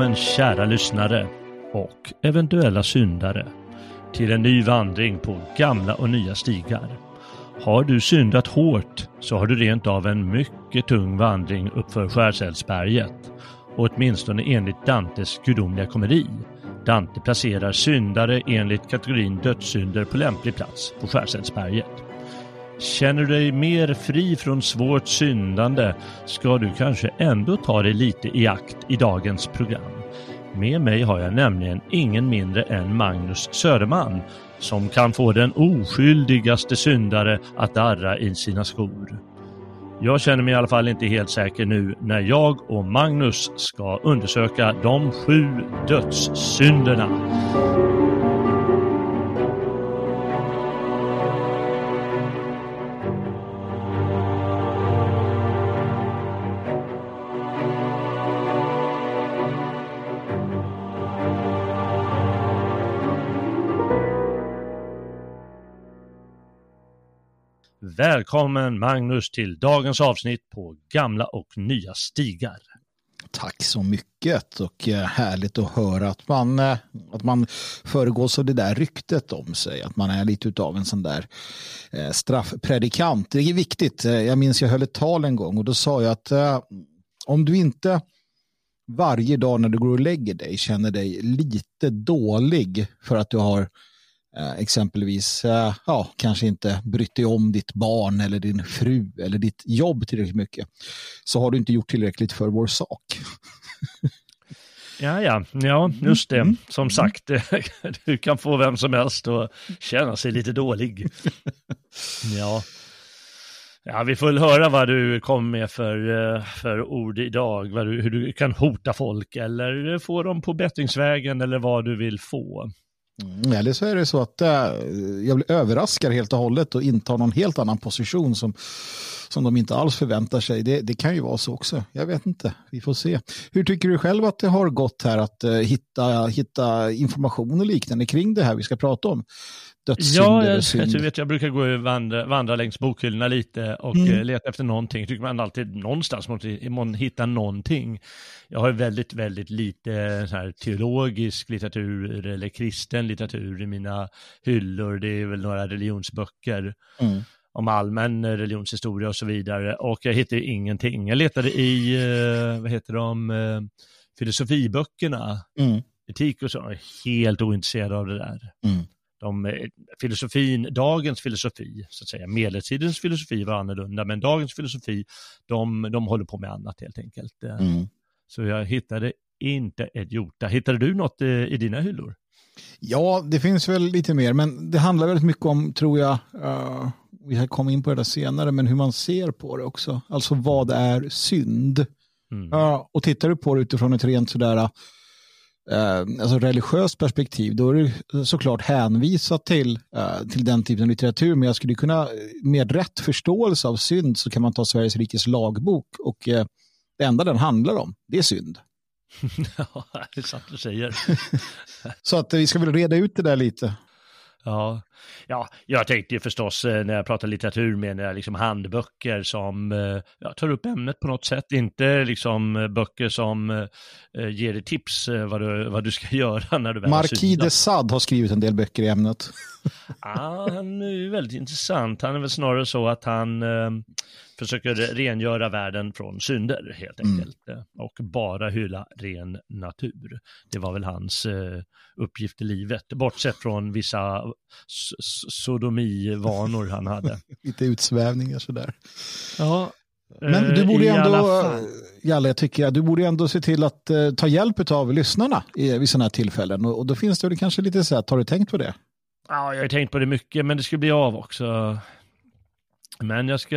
Välkommen kära lyssnare och eventuella syndare till en ny vandring på gamla och nya stigar. Har du syndat hårt så har du rent av en mycket tung vandring uppför Skärsälsberget. Åtminstone enligt Dantes gudomliga komedi. Dante placerar syndare enligt kategorin dödssynder på lämplig plats på Skärsälsberget. Känner du dig mer fri från svårt syndande ska du kanske ändå ta dig lite i akt i dagens program. Med mig har jag nämligen ingen mindre än Magnus Söderman som kan få den oskyldigaste syndare att darra i sina skor. Jag känner mig i alla fall inte helt säker nu när jag och Magnus ska undersöka de sju dödssynderna. Välkommen Magnus till dagens avsnitt på gamla och nya stigar. Tack så mycket och eh, härligt att höra att man, eh, att man föregås av det där ryktet om sig. Att man är lite av en sån där eh, straffpredikant. Det är viktigt. Jag minns jag höll ett tal en gång och då sa jag att om du inte varje dag när du går och lägger dig känner dig lite dålig för att du har exempelvis eh, ja, kanske inte brytt dig om ditt barn eller din fru eller ditt jobb tillräckligt mycket så har du inte gjort tillräckligt för vår sak. Ja, ja, ja, just det. Mm. Som mm. sagt, du kan få vem som helst att känna sig lite dålig. Ja. Ja, vi får väl höra vad du kom med för, eh, för ord idag, vad du, hur du kan hota folk eller få dem på bättringsvägen eller vad du vill få. Mm, eller så är det så att äh, jag blir överraskad helt och hållet och intar någon helt annan position som, som de inte alls förväntar sig. Det, det kan ju vara så också. Jag vet inte. Vi får se. Hur tycker du själv att det har gått här att äh, hitta, hitta information och liknande kring det här vi ska prata om? Ja, jag, jag, vet, jag brukar gå och vandra, vandra längs bokhyllorna lite och mm. Eh, leta efter någonting. Tycker man alltid någonstans måste man hitta någonting. Jag har väldigt, väldigt lite så här, teologisk litteratur eller kristen litteratur i mina hyllor. Det är väl några religionsböcker. Mm om allmän religionshistoria och så vidare. Och jag hittade ingenting. Jag letade i, eh, vad heter de, eh, filosofiböckerna, mm. etik och så. Jag är helt ointresserad av det där. Mm de, eh, filosofin, dagens filosofi, så att säga, medeltidens filosofi var annorlunda, men dagens filosofi, de, de håller på med annat helt enkelt. Eh, mm. Så jag hittade inte ett jota. Hittade du något eh, i dina hyllor? Ja, det finns väl lite mer, men det handlar väldigt mycket om, tror jag, uh, vi har kommit in på det där senare, men hur man ser på det också. Alltså vad är synd? Mm. Uh, och tittar du på det utifrån ett rent sådär alltså religiöst perspektiv, då är det såklart hänvisat till, eh, till den typen av litteratur. Men jag skulle kunna, med rätt förståelse av synd så kan man ta Sveriges rikes lagbok och eh, det enda den handlar om, det är synd. ja, det är sant du säger. så att vi ska väl reda ut det där lite. Ja, ja, jag tänkte ju förstås eh, när jag pratar litteratur menar jag liksom handböcker som eh, ja, tar upp ämnet på något sätt, inte liksom eh, böcker som ger dig tips vad du, vad du ska göra när du väl Marquis de Sade har skrivit en del böcker i ämnet. ja, han är ju väldigt intressant. Han är väl snarare så att han försöker rengöra världen från synder helt Mm. enkelt. Och bara hylla ren natur. Det var väl hans eh, uppgift i livet, bortsett från vissa sodomivanor han hade. Lite utsvävningar sådär. Ja, Men eh, du borde ju ändå. Jalle, tycker jag, du borde ändå se till att eh, ta hjälp av lyssnarna i, vid sådana här tillfällen. Och, och då finns det väl kanske lite så här, har du tänkt på det? Ja, jag har tänkt på det mycket, men det ska bli av också. Men jag ska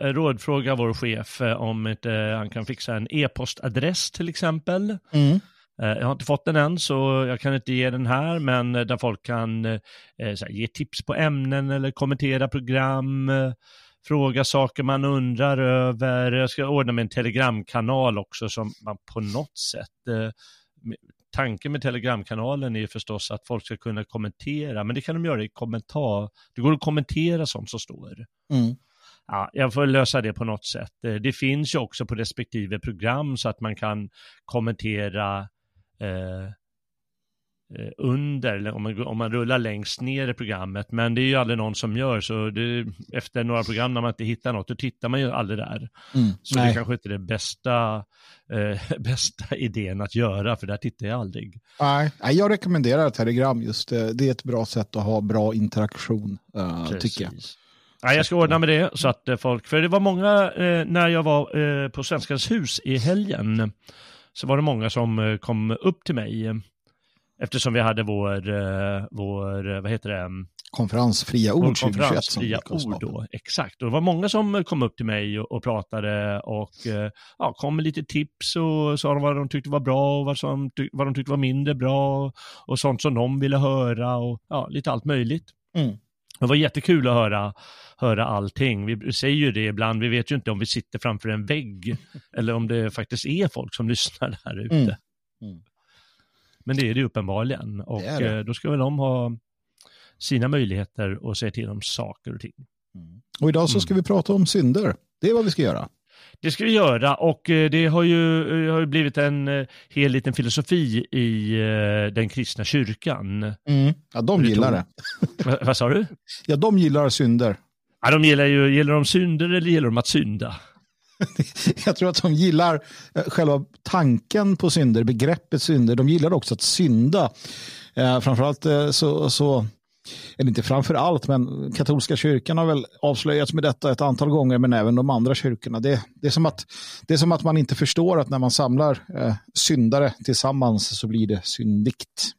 eh, rådfråga vår chef om inte han kan fixa en e-postadress till exempel. Mm. Eh, Jag har inte fått den än, så jag kan inte ge den här, men eh, där folk kan eh, här, ge tips på ämnen eller kommentera program, fråga saker man undrar över. Jag ska ordna med en telegramkanal också som man på något sätt Tanken med telegramkanalen är förstås att folk ska kunna kommentera, men det kan de göra i kommentar. Det går att kommentera sånt som står. Mm. Ja, jag får lösa det på något sätt. Det finns ju också på respektive program så att man kan kommentera eh, eh, under, eller om man, om man rullar längst ner i programmet. Men det är ju aldrig någon som gör, så det, efter några program när man inte hittar något, då tittar man ju aldrig där. Mm. Så det Nej. kanske inte är det bästa, eh, bästa idén att göra, för där tittar jag aldrig. Nej, nej, jag rekommenderar Telegram just det. Det är ett bra sätt att ha bra interaktion, eh, tycker jag. Ja, jag ska ordna med det så att eh, folk, för det var många eh, när jag var eh, på Svenskans hus i helgen, så var det många som eh, kom upp till mig eh, eftersom vi hade vår, eh, vår vad heter det, Konferens Fria Ord 2021. som fria ord då. Exakt, och det var många som kom upp till mig och, och pratade och ja, kom med lite tips och sa vad de tyckte var bra och vad, som, vad de tyckte var mindre bra och, och sånt som de ville höra och ja, lite allt möjligt. Mm. Det var jättekul att höra, höra allting. Vi säger ju det ibland, vi vet ju inte om vi sitter framför en vägg eller om det faktiskt är folk som lyssnar där ute. Mm. Mm. Men det är det uppenbarligen och Det det. eh, då ska väl de ha sina möjligheter att säga till om saker och ting. Och idag så ska vi prata om synder. Det är vad vi ska göra. Det ska vi göra och eh, det har ju, eh, har ju blivit en eh, hel liten filosofi i den kristna kyrkan. Ja, de Det gillar det. Va, vad sa du? Ja, de gillar synder. Ja, de gillar ju, gillar de synder eller gillar de att synda? Jag tror att de gillar själva tanken på synder, begreppet synder. De gillar också att synda. Eh, framförallt så, så, eller inte framför allt, men katolska kyrkan har väl avslöjats med detta ett antal gånger, men även de andra kyrkorna. Det, det, är, som att, det är som att man inte förstår att när man samlar eh, syndare tillsammans så blir det syndigt.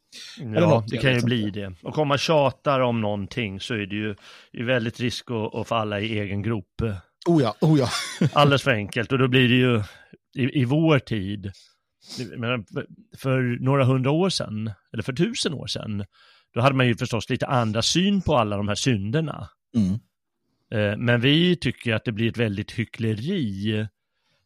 Ja, det kan ju bli det. Och om man tjatar om någonting så är det ju väldigt risk att, att falla i egen grop. Oh ja, oh ja. Alldeles för enkelt. Och då blir det ju i, i vår tid, för några hundra år sedan, eller för tusen år sedan, då hade man ju förstås lite andra syn på alla de här synderna. Mm. Eh, Men vi tycker att det blir ett väldigt hyckleri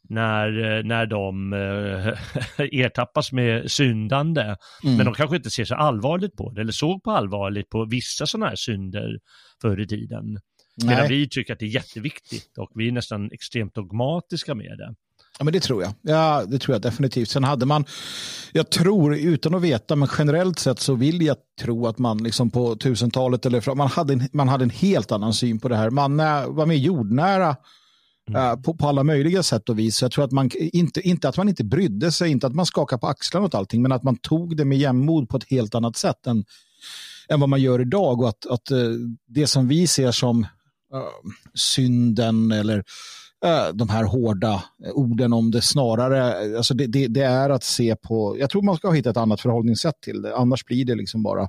när, eh, när de eh, ertappas med syndande. Mm. Men de kanske inte ser så allvarligt på det, eller såg på allvarligt på vissa sådana här synder förr i tiden. Medan Nej. vi tycker att det är jätteviktigt och vi är nästan extremt dogmatiska med det. Ja, men det tror jag. Ja, det tror jag definitivt. Sen hade man, jag tror, utan att veta, men generellt sett så vill jag tro att man liksom på tusentalet eller fram, man hade, en, man hade en helt annan syn på det här. Man eh, var mer jordnära eh, på, på alla möjliga sätt och vis. Så jag tror att man inte, inte att man inte brydde sig, inte att man skakade på axlarna åt allting, men att man tog det med jämnmod på ett helt annat sätt än, än vad man gör idag. Och att, att eh, det som vi ser som eh, synden eller Eh, de här hårda eh, orden om det snarare, eh, alltså det, det, det är att se på, jag tror man ska hitta ett annat förhållningssätt till det, annars blir det liksom bara,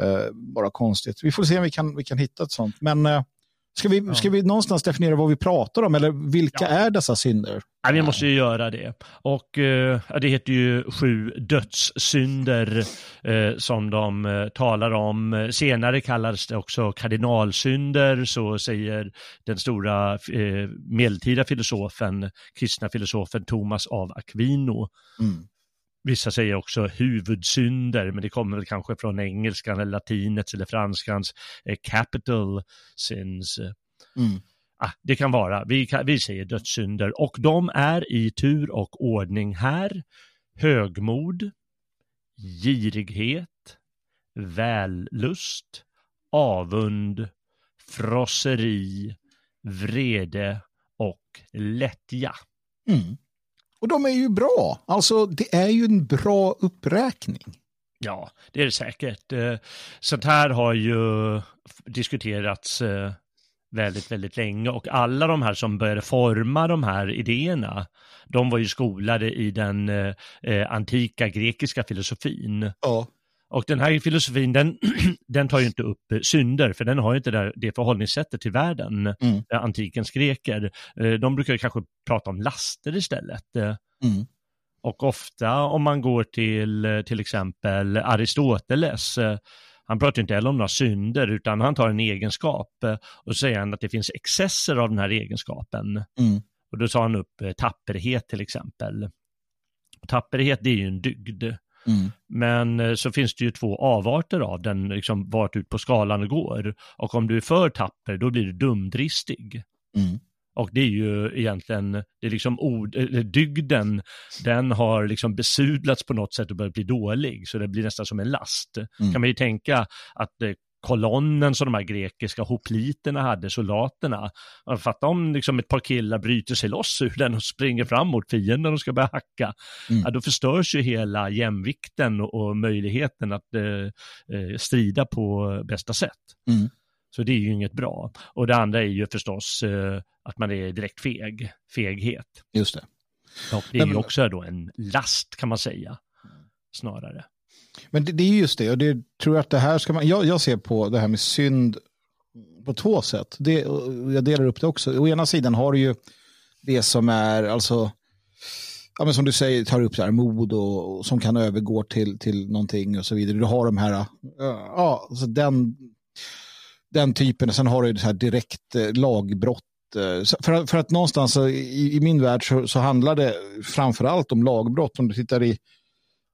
eh, bara konstigt. Vi får se om vi kan, vi kan hitta ett sånt. Men eh, ska, vi, ska vi någonstans definiera vad vi pratar om eller vilka Ja. är dessa synder? Ja, vi måste ju göra det. Och eh, det heter ju sju dödssynder eh, som de eh, talar om. Senare kallas det också kardinalsynder, så säger den stora eh, medeltida filosofen, kristna filosofen Thomas av Aquino. Mm. Vissa säger också huvudsynder, men det kommer väl kanske från engelskan eller latinets eller franskans eh, capital sins. Mm. Ah, det kan vara, vi, kan, vi säger dödssynder och de är i tur och ordning här. Högmod, girighet, vällust, avund, frosseri, vrede och lättja. Mm. Och de är ju bra. Alltså, det är ju en bra uppräkning. Ja, det är det säkert. Eh, sånt här har ju diskuterats eh, väldigt, väldigt länge och alla de här som började forma de här idéerna, de var ju skolade i den eh, antika grekiska filosofin. Ja. Och den här filosofin, den, den tar ju inte upp synder, för den har ju inte det, det förhållningssättet till världen, Mm. antikens greker. De brukar ju kanske prata om laster istället. Mm. Och ofta om man går till till exempel Aristoteles, eh, han pratar inte heller om några synder utan han tar en egenskap eh, och säger han att det finns excesser av den här egenskapen. Mm. Och då tar han upp eh, tapperhet till exempel. Tapperhet det är ju en dygd. Mm. Men så finns det ju två avarter av den, liksom vart ut på skalan går. Och om du är för tapper, då blir du dumdristig. Mm. Och det är ju egentligen, det är liksom ord, dygden, den har liksom besudlats på något sätt och börjat bli dålig, så det blir nästan som en last. Mm. Kan man ju tänka att eh, kolonnen som de här grekiska hopliterna hade, soldaterna, fatta om liksom ett par killar bryter sig loss ur den och springer fram mot fienden och ska börja hacka, Mm. ja, då förstörs ju hela jämvikten och, möjligheten att eh, eh, strida på bästa sätt. Mm. Så det är ju inget bra. Och det andra är ju förstås eh, att man är direkt feg, feghet. Just det. Och det är ju också då en last kan man säga, snarare. Men det, det är just det, och det tror jag att det här ska man, jag, jag ser på det här med synd på två sätt. Det, jag delar upp det också. Å ena sidan har du ju det som är, alltså, ja, men som du säger, tar upp så här mod och, och som kan övergå till, till någonting och så vidare. Du har de här, ja, alltså den, den typen, sen har du det här direkt eh, lagbrott. Eh, för, att- för att någonstans i, i min värld så, så handlar det framför allt om lagbrott. Om du tittar i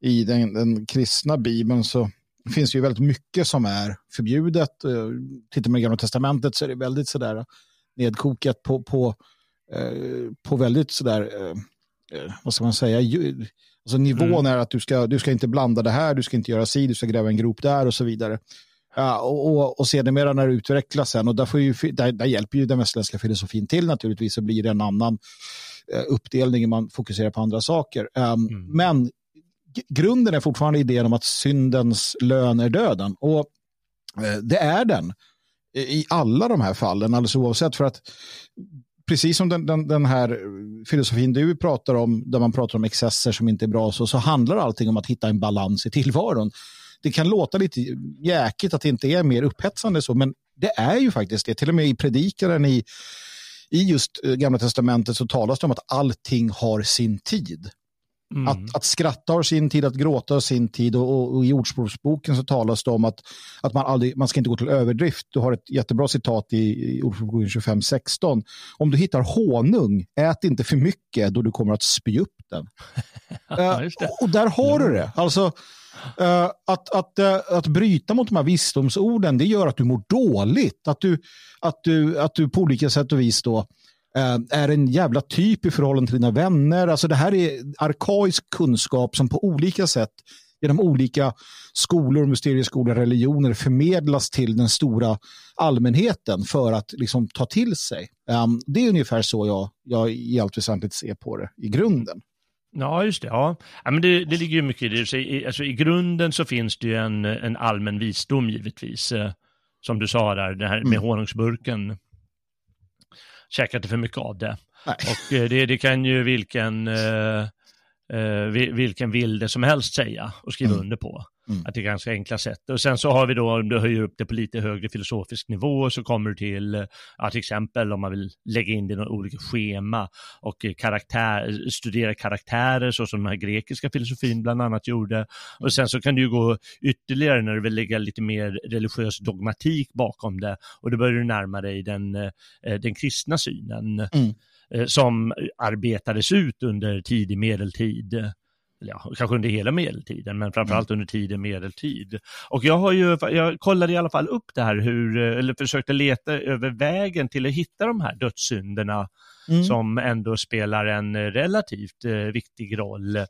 i den, den kristna bibeln så finns det ju väldigt mycket som är förbjudet. Eh, Tittar man i gamla testamentet så är det väldigt sådär nedkokat på, på, eh, på väldigt sådär, eh, vad ska man säga, alltså nivån Mm. är att du ska, du ska inte blanda det här, du ska inte göra si, du ska gräva en grop där och så vidare. Ja, och, och, och sedermera när det utvecklas sen, och där, får ju, där, där hjälper ju den västerländska filosofin till naturligtvis, så blir det en annan uppdelning, man fokuserar på andra saker. Um, Mm. Men grunden är fortfarande idén om att syndens lön är döden. Och eh, det är den i- alla de här fallen, alldeles oavsett. För att precis som den, den, den här filosofin du pratar om, där man pratar om excesser som inte är bra, så, så handlar allting om att hitta en balans i tillvaron. Det kan låta lite jäkigt att det inte är mer upphetsande så, men det är ju faktiskt det. Till och med i predikaren i, i just eh, Gamla Testamentet så talas det om att allting har sin tid. Mm. Att, att skratta har sin tid, att gråta har sin tid och, och, och i Ordspråksboken så talas det om att, att man, aldrig, man ska inte gå till överdrift. Du har ett jättebra citat i, i Ordspråksboken 25.16. Om du hittar honung, ät inte för mycket då du kommer att spy upp den. Det. och där har du det. Alltså, eh, att, att, eh, att bryta mot de här visdomsorden, det gör att du mår dåligt. Att du, att du, att du på olika sätt och vis då är en jävla typ i förhållande till dina vänner. Alltså det här är arkaisk kunskap som på olika sätt genom olika skolor, mysterieskolor, religioner förmedlas till den stora allmänheten för att liksom ta till sig. Um, det är ungefär så jag, jag i allt väsentligt ser på det i grunden. Ja, just det. Ja. Ja, men det, det ligger ju mycket i det. Så i, alltså, I grunden så finns det ju en, en allmän visdom givetvis. Eh, som du sa där, det här med Mm. honungsburken. Käka inte för mycket av det. Nej. Och eh, det, det kan ju vilken, eh, eh, vi- vilken vilde som helst säga och skriva Mm. under på. Mm. Att det är ganska enkla sätt. Och sen så har vi då, om du höjer upp det på lite högre filosofisk nivå, så kommer du till, ja, till exempel om man vill lägga in det i några olika schema och eh, karaktär, studera karaktärer så som den här grekiska filosofin bland annat gjorde. Och sen så kan du ju gå ytterligare när du vill lägga lite mer religiös dogmatik bakom det och då börjar du närma dig den, eh, den kristna synen Mm. eh, som arbetades ut under tidig medeltid. Ja, kanske under hela medeltiden, men framförallt under tidig medeltid. Och jag har ju, jag kollade i alla fall upp det här, hur, eh, eller försökte leta över vägen till att hitta de här dödssynderna Mm. som ändå spelar en relativt eh, viktig roll, eh,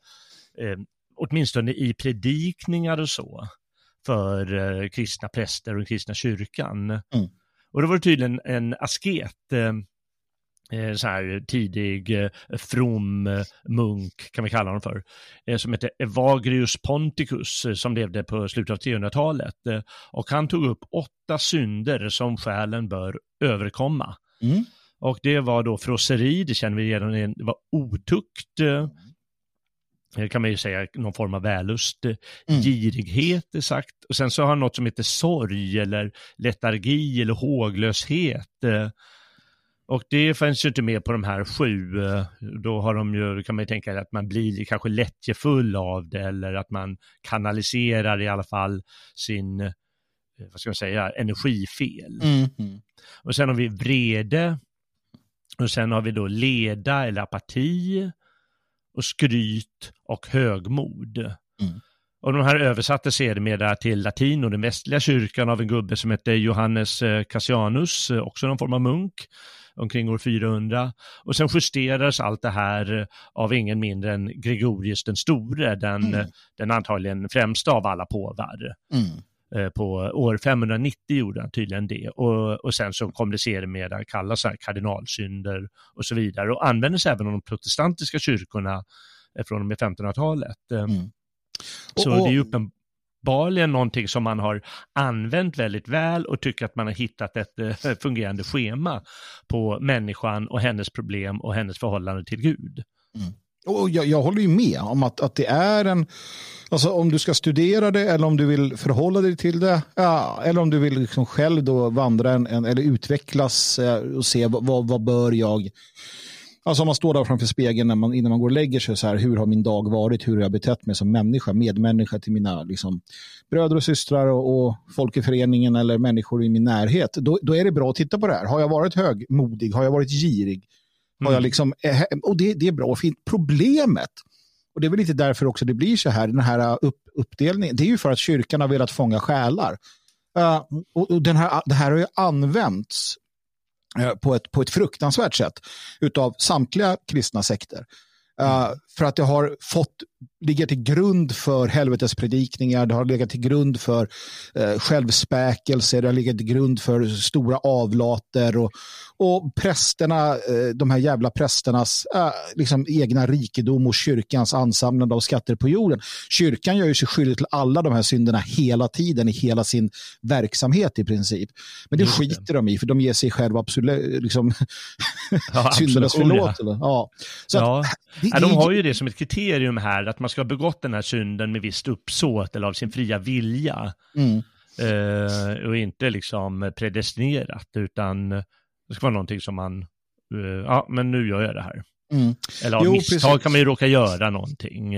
åtminstone i predikningar och så, för eh, kristna präster och kristna kyrkan. Mm. Och då var det tydligen en asket, eh, så här tidig eh, from eh, munk, kan vi kalla honom för, eh, som heter Evagrius Ponticus, eh, som levde på slutet av 300-talet. Eh, och han tog upp åtta synder som själen bör överkomma. Mm. Och det var då frosseri, det känner vi redan igen, det var otukt, eh, det kan man ju säga någon form av vällust, eh, Mm. girighet är sagt. Och sen så har han något som heter sorg eller letargi eller håglöshet. Och det finns ju inte med på de här sju. eh, Då har de ju, kan man ju tänka att man blir kanske lättjefull av det eller att man kanaliserar i alla fall sin, eh, vad ska man säga, energifel. Mm. Och sen har vi vrede. Och sen har vi då leda eller apati. Och skryt och högmod. Mm. Och de här översattes sedermera till latin och den västliga kyrkan av en gubbe som hette Johannes eh, Cassianus, också någon form av munk, omkring år 400. Och sen justerades allt det här eh, av ingen mindre än Gregorius den store, den, Mm. eh, den antagligen främsta av alla påvar. Mm. Eh, på år 590 gjorde han tydligen det. Och, och sen så kom det sedermera kallas kardinalsynder och så vidare. Och användes även av de protestantiska kyrkorna från och med 1500-talet. Eh, Mm. Så Och- och- det är ju uppenbarligen någonting som man har använt väldigt väl och tycker att man har hittat ett eh, fungerande schema på människan och hennes problem och hennes förhållande till Gud. Mm. Och jag, jag håller ju med om att, att det är en, alltså om du ska studera det eller om du vill förhålla dig till det, ja, eller om du vill liksom själv då vandra en, en, eller utvecklas eh, och se vad, vad, vad bör jag, alltså om man står där framför spegeln när man, innan man går och lägger sig så här, hur har min dag varit, hur har jag betett mig som människa, medmänniska till mina liksom, bröder och systrar och, och folk i föreningen eller människor i min närhet, då, då är det bra att titta på det här. Har jag varit högmodig, har jag varit girig, har jag liksom, eh, och det, det är bra och fint. Problemet, och det är väl lite därför också det blir så här, den här upp, uppdelningen, det är ju för att kyrkan har velat fånga själar. Eh, och och den här, det här har ju använts Eh, på, ett, på ett fruktansvärt sätt utav samtliga kristna sekter. Eh, För att det har fått ligga till grund för helvetespredikningar, det har legat till grund för eh, självspäkelse, det har legat till grund för stora avlater och, och prästerna, eh, de här jävla prästernas liksom egna rikedom och kyrkans ansamlande av skatter på jorden. Kyrkan gör ju sig skyldig till alla de här synderna hela tiden i hela sin verksamhet i princip. Men det Just det. skiter de i för de ger sig själva absolut liksom, Ja, syndernas absolution, ja. förlåtelse. Ja. Så att, Ja. det, Ja, de har ju det som ett kriterium här, att man ska ha begått den här synden med visst uppsåt eller av sin fria vilja. Mm. Eh, och inte liksom predestinerat, utan det ska vara någonting som man, eh, ja men nu gör jag det här. Mm. Eller av Jo, misstag precis. kan man ju råka göra någonting.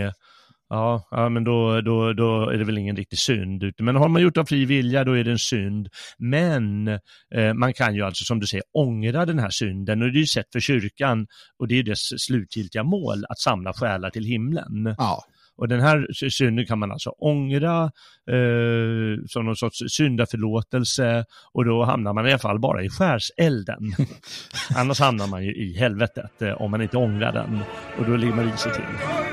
Ja, ja men då, då, då är det väl ingen riktig synd. Men har man gjort av fri vilja, då är det en synd. Men eh, man kan ju alltså, som du säger, ångra den här synden. Och det är ju sätt för kyrkan, och det är dess slutgiltiga mål, att samla själar till himlen. Ja. Och den här sy- synden kan man alltså ångra eh, som någon sorts syndaförlåtelse och då hamnar man i alla fall bara i skärselden. Annars hamnar man ju i helvetet eh, om man inte ångrar den och då ligger man risigt till.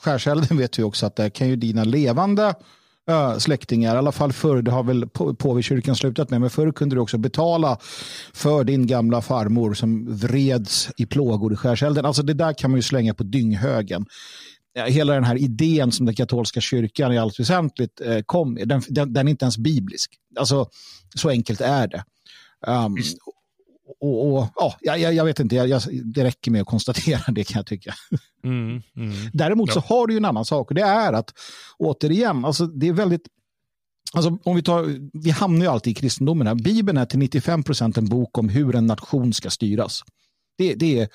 Skärselden vet vi också att det kan ju dina levande äh, släktingar, i alla fall förr, det har väl påvekyrkan slutat med, men förr kunde du också betala för din gamla farmor som vreds i plågor i skärselden. Alltså det där kan man ju slänga på dynghögen. Hela den här idén som den katolska kyrkan i allt väsentligt eh, kom med, den, den, den är inte ens biblisk. Alltså, så enkelt är det. Um, och, och, ja, jag, jag vet inte, jag, jag, det räcker med att konstatera det kan jag tycka. Mm, mm. Däremot så Ja. har du ju en annan sak och det är att återigen, alltså det är väldigt Alltså, om vi, tar, vi hamnar ju alltid i kristendomen. Här. Bibeln är till 95 procent en bok om hur en nation ska styras. Det, det är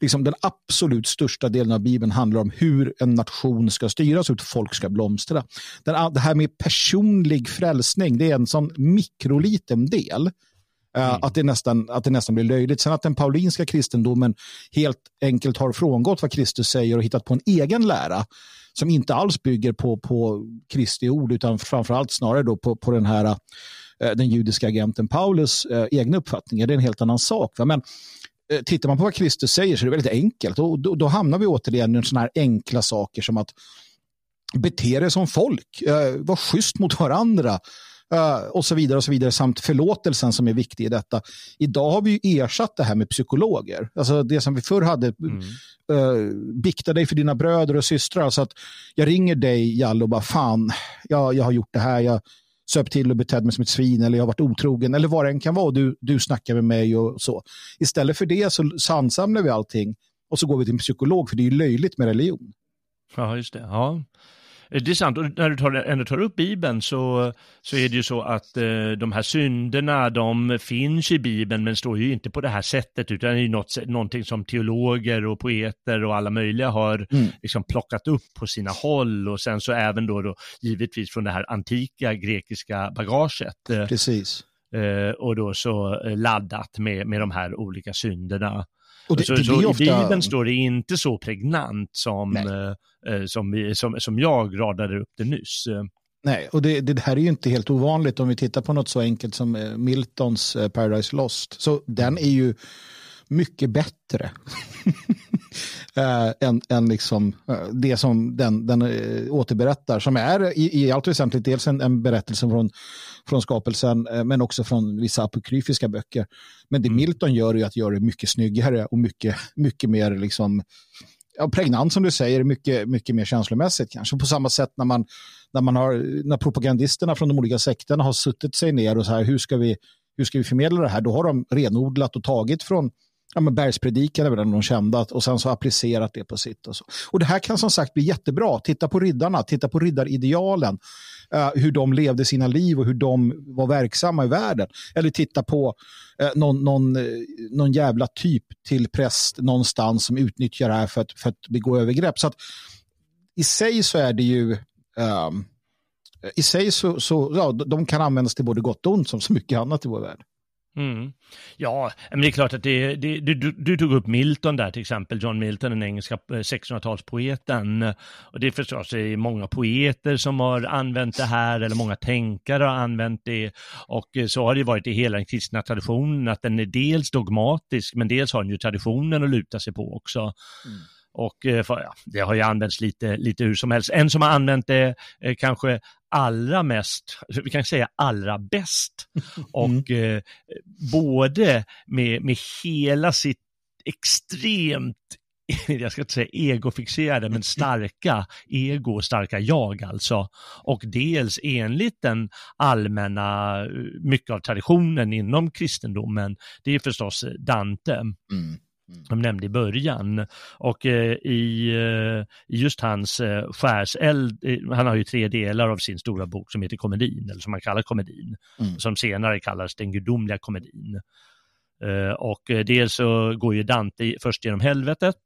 liksom den absolut största delen av Bibeln handlar om hur en nation ska styras och hur folk ska blomstra. Den, det här med personlig frälsning, det är en sån mikroliten del. Eh, mm. Att, det nästan, att det nästan blir löjligt. Sen att den paulinska kristendomen helt enkelt har frångått vad Kristus säger och hittat på en egen lära som inte alls bygger på, på Kristi ord utan framförallt snarare då på, på den här eh, den judiska agenten Paulus eh, egna uppfattningar. Det är en helt annan sak. Va? Men eh, tittar man på vad Kristus säger så är det väldigt enkelt. Och då, då hamnar vi återigen i sådana här enkla saker som att bete er som folk, eh, var schysst mot varandra, och så vidare och så vidare samt förlåtelsen som är viktig i detta. Idag har vi ersatt det här med psykologer. Alltså det som vi förr hade, mm. uh, bikta dig för dina bröder och systrar. Alltså att jag ringer dig, Jalle, och bara fan, jag, jag har gjort det här, jag söp till och betedde mig som ett svin eller jag har varit otrogen eller vad det än kan vara. Du, du snackar med mig och så. Istället för det så ansamlar vi allting och så går vi till en psykolog för det är ju löjligt med religion. Ja, just det. Ja. Eh, det är sant, och när du tar, ändå tar upp Bibeln så, så är det ju så att eh, de här synderna, de finns i Bibeln men står ju inte på det här sättet utan det är ju något, någonting som teologer och poeter och alla möjliga har mm. liksom plockat upp på sina håll och sen så även då, då givetvis från det här antika grekiska bagaget. Eh, Precis. Eh, och då så eh, laddat med, med de här olika synderna. Och det, så, det så ofta... I Bibeln står det inte så pregnant som, eh, eh, som, vi, som, som jag radade upp det nyss. Nej, och det, det här är ju inte helt ovanligt om vi tittar på något så enkelt som eh, Miltons eh, Paradise Lost. Så den är ju mycket bättre äh, än, än liksom, det som den, den återberättar. Som är i, i allt väsentligt dels en, en berättelse från, från skapelsen men också från vissa apokryfiska böcker. Men det mm. Milton gör är att göra det mycket snyggare och mycket, mycket mer liksom, ja, pregnant som du säger, mycket, mycket mer känslomässigt kanske. På samma sätt när man, när man har, när propagandisterna från de olika sekterna har suttit sig ner och så här, hur ska vi, hur ska vi förmedla det här? Då har de renodlat och tagit från ja, men bergspredikan är väl den de kända och sen så applicerat det på sitt. Och, så. och det här kan som sagt bli jättebra. Titta på riddarna, titta på riddaridealen, eh, hur de levde sina liv och hur de var verksamma i världen. Eller titta på eh, någon, någon, eh, någon jävla typ till präst någonstans som utnyttjar det här för att, för att begå övergrepp. Så att, i sig så är det ju ehm, i sig så, så ja, de kan användas till både gott och ont som så mycket annat i vår värld. Mm. Ja, men det är klart att det, det du, du, tog upp Milton där till exempel, John Milton, den engelska eh, 1600-talspoeten. Och det är förstås det är många poeter som har använt det här, eller många tänkare har använt det. Och eh, så har det varit i hela den kristna traditionen, att den är dels dogmatisk, men dels har den ju traditionen att luta sig på också. Mm. Och eh, för, ja, det har ju använts lite, lite hur som helst. En som har använt det eh, kanske allra mest, vi kan säga allra bäst, och mm. eh, både med, med hela sitt extremt jag ska inte säga egofixerade, men starka ego, och starka jag alltså. Och dels enligt den allmänna, mycket av traditionen inom kristendomen, det är förstås Dante. Mm som nämnde i början. Och eh, i, eh, just hans eh, skärseld, han har ju tre delar av sin stora bok som heter Komedin, eller som man kallar Komedin, mm. som senare kallas Den gudomliga komedin. Och dels så går ju Dante först genom helvetet,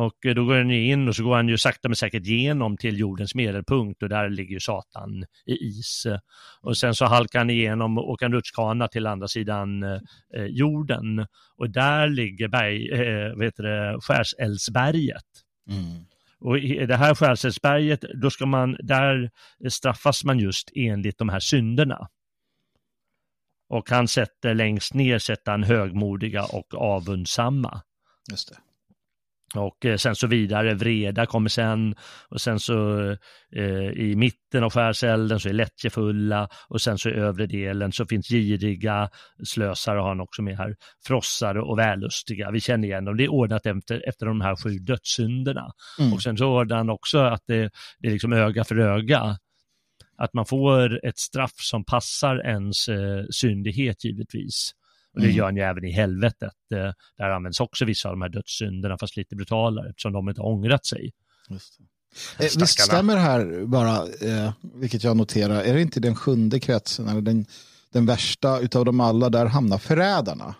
och eh, då går han in och så går han ju sakta men säkert igenom till jordens medelpunkt och där ligger ju Satan i is. Och sen så halkar han igenom och åker en rutschkana till andra sidan eh, jorden och där ligger berg, eh, vad heter det, Skärseldsberget. Mm. Och i det här Skärseldsberget, då ska man, där straffas man just enligt de här synderna. Och han sätter längst ner sätter han högmodiga och avundsamma. Just det. Och eh, sen så vidare, vreda kommer sen och sen så eh, i mitten av skärselden så är lättjefulla och sen så i övre delen så finns giriga, slösare har han också med här, frossare och vällustiga. Vi känner igen dem, det är ordnat efter, efter de här sju dödssynderna. Mm. Och sen så ordnar han också att det, det är liksom öga för öga. Att man får ett straff som passar ens eh, syndighet givetvis. Och det mm. gör han ju även i helvetet. Eh, där används också vissa av de här dödssynderna, fast lite brutalare, eftersom de inte har ångrat sig. Just det. Eh, visst stämmer det här bara, eh, vilket jag noterar, är det inte den sjunde kretsen, eller den, den värsta utav dem alla, där hamnar förrädarna?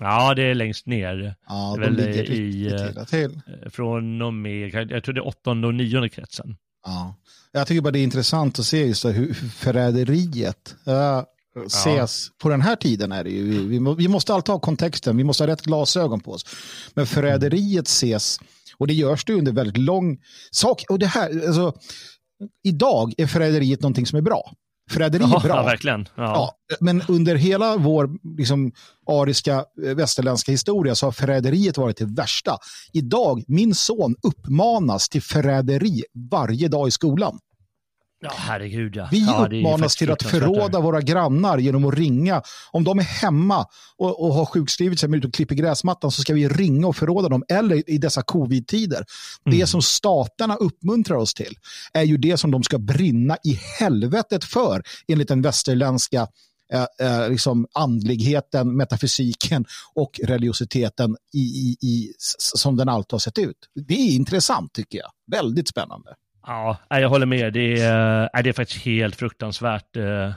Ja, det är längst ner. Ja, de ligger i, illa till. Eh, Från och med, jag tror det är åttonde och nionde kretsen. Ja. Jag tycker bara det är intressant att se just hur förräderiet ses. På den här tiden är det ju, vi, vi må- vi måste alltid ha kontexten, vi måste ha rätt glasögon på oss. Men förräderiet ses, och det görs det under väldigt lång sak. Och det här, alltså, idag är förräderiet någonting som är bra. Förräderi är Ja, bra. ja, verkligen. Ja. Ja, men under hela vår liksom, ariska eh, västerländska historia så har förräderiet varit det värsta. Idag, min son uppmanas till förräderi varje dag i skolan. Ja, herregud ja. Vi ja, uppmanas till att förråda våra grannar genom att ringa. Om de är hemma och, och har sjukskrivit sig med ut och klipper gräsmattan så ska vi ringa och förråda dem. Eller i dessa covid-tider. Mm. Det som staterna uppmuntrar oss till är ju det som de ska brinna i helvetet för enligt den västerländska eh, eh, liksom andligheten, metafysiken och religiositeten i, i, i, som den alltid har sett ut. Det är intressant tycker jag. Väldigt spännande. Ja, jag håller med. Det är, det är faktiskt helt fruktansvärt. eh,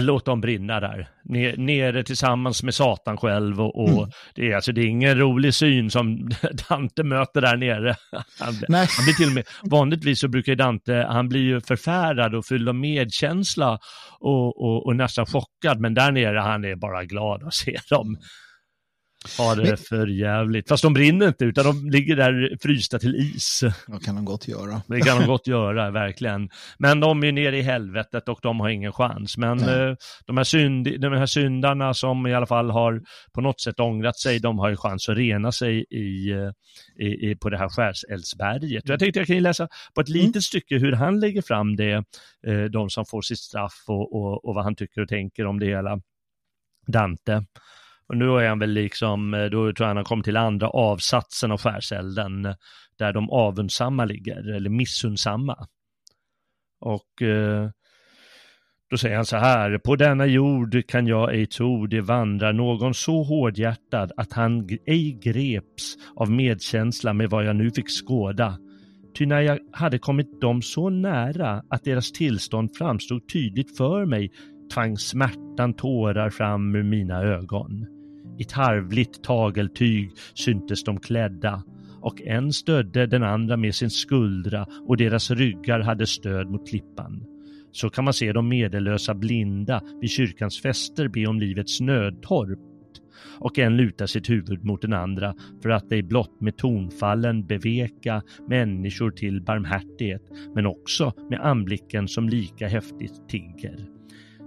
Låt dem brinna där. Ner- Nere tillsammans med Satan själv. Och, och Mm. det, är, alltså, det är ingen rolig syn som Dante möter där nere. Han, Nej. han blir till och med, vanligtvis så brukar Dante, han blir ju förfärad och fylld av medkänsla och, och, och nästan chockad. Men där nere, han är bara glad att se dem. Ha det Men- för jävligt. Fast de brinner inte, utan de ligger där frysta till is. Det kan de gott göra. Det kan de gott göra, verkligen. Men de är nere i helvetet och de har ingen chans. Men Nej. eh, de, här synd, de här syndarna som i alla fall har på något sätt ångrat sig, de har ju chans att rena sig i, eh, i, i, på det här skärseldsberget. Jag tänkte jag kan läsa på ett litet stycke hur han lägger fram det, eh, de som får sitt straff och, och, och vad han tycker och tänker om det hela. Dante. Och nu är han väl liksom, eh, då tror jag han har kommit till andra avsatsen av skärselden, där de avundsamma ligger, eller missundsamma. Och eh, då säger han så här, på denna jord kan jag ej tro det vandrar någon så hårdhjärtad att han ej greps av medkänsla med vad jag nu fick skåda. Ty när jag hade kommit dem så nära att deras tillstånd framstod tydligt för mig tvang smärtan tårar fram ur mina ögon. I tarvligt tageltyg syntes de klädda och en stödde den andra med sin skuldra och deras ryggar hade stöd mot klippan. Så kan man se de medellösa blinda vid kyrkans fester be om livets nödtorp och en lutar sitt huvud mot den andra för att ej blott med tonfallen beveka människor till barmhärtighet men också med anblicken som lika häftigt tigger.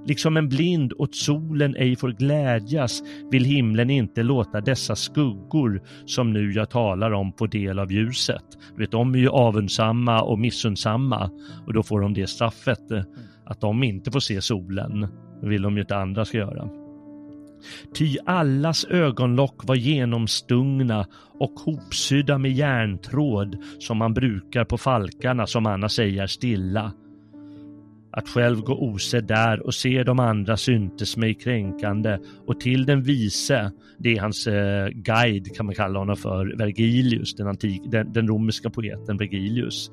Liksom en blind åt solen ej får glädjas vill himlen inte låta dessa skuggor som nu jag talar om få del av ljuset. Du vet, de är ju avundsamma och missundsamma och då får de det straffet eh, att de inte får se solen. Det vill de ju inte andra ska göra. Ty allas ögonlock var genomstungna och hopsydda med järntråd som man brukar på falkarna som annars ej är stilla. Att själv gå osedd där och se de andra syntes mig kränkande och till den vise, det är hans eh, guide kan man kalla honom för, Vergilius, den, antik, den, den romerska poeten Vergilius,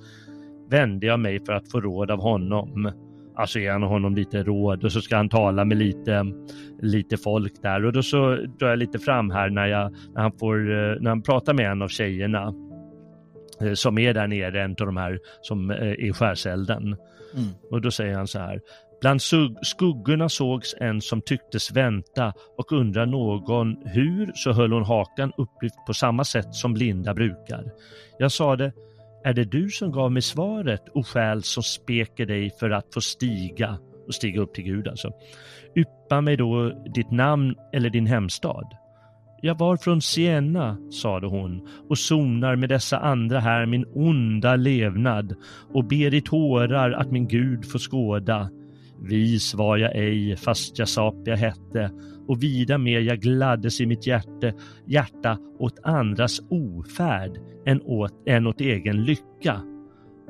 vände jag mig för att få råd av honom. Alltså ger han honom lite råd och så ska han tala med lite, lite folk där och då så drar jag lite fram här när, jag, när, han, får, eh, när han pratar med en av tjejerna eh, som är där nere, en av de här som eh, är i skärselden. Mm. Och då säger han så här. Bland skuggorna sågs en som tycktes vänta och undrar någon hur så höll hon hakan upplyft på samma sätt som blinda brukar. Jag sade, är det du som gav mig svaret, o själ som speker dig för att få stiga och stiga upp till Gud alltså. Yppa mig då ditt namn eller din hemstad. Jag var från Siena, sade hon, och sonar med dessa andra här min onda levnad och ber i tårar att min Gud får skåda. Vis var jag ej, fast jag sapia hette, och vida mer jag gladdes i mitt hjärte, hjärta åt andras ofärd än åt, än åt egen lycka.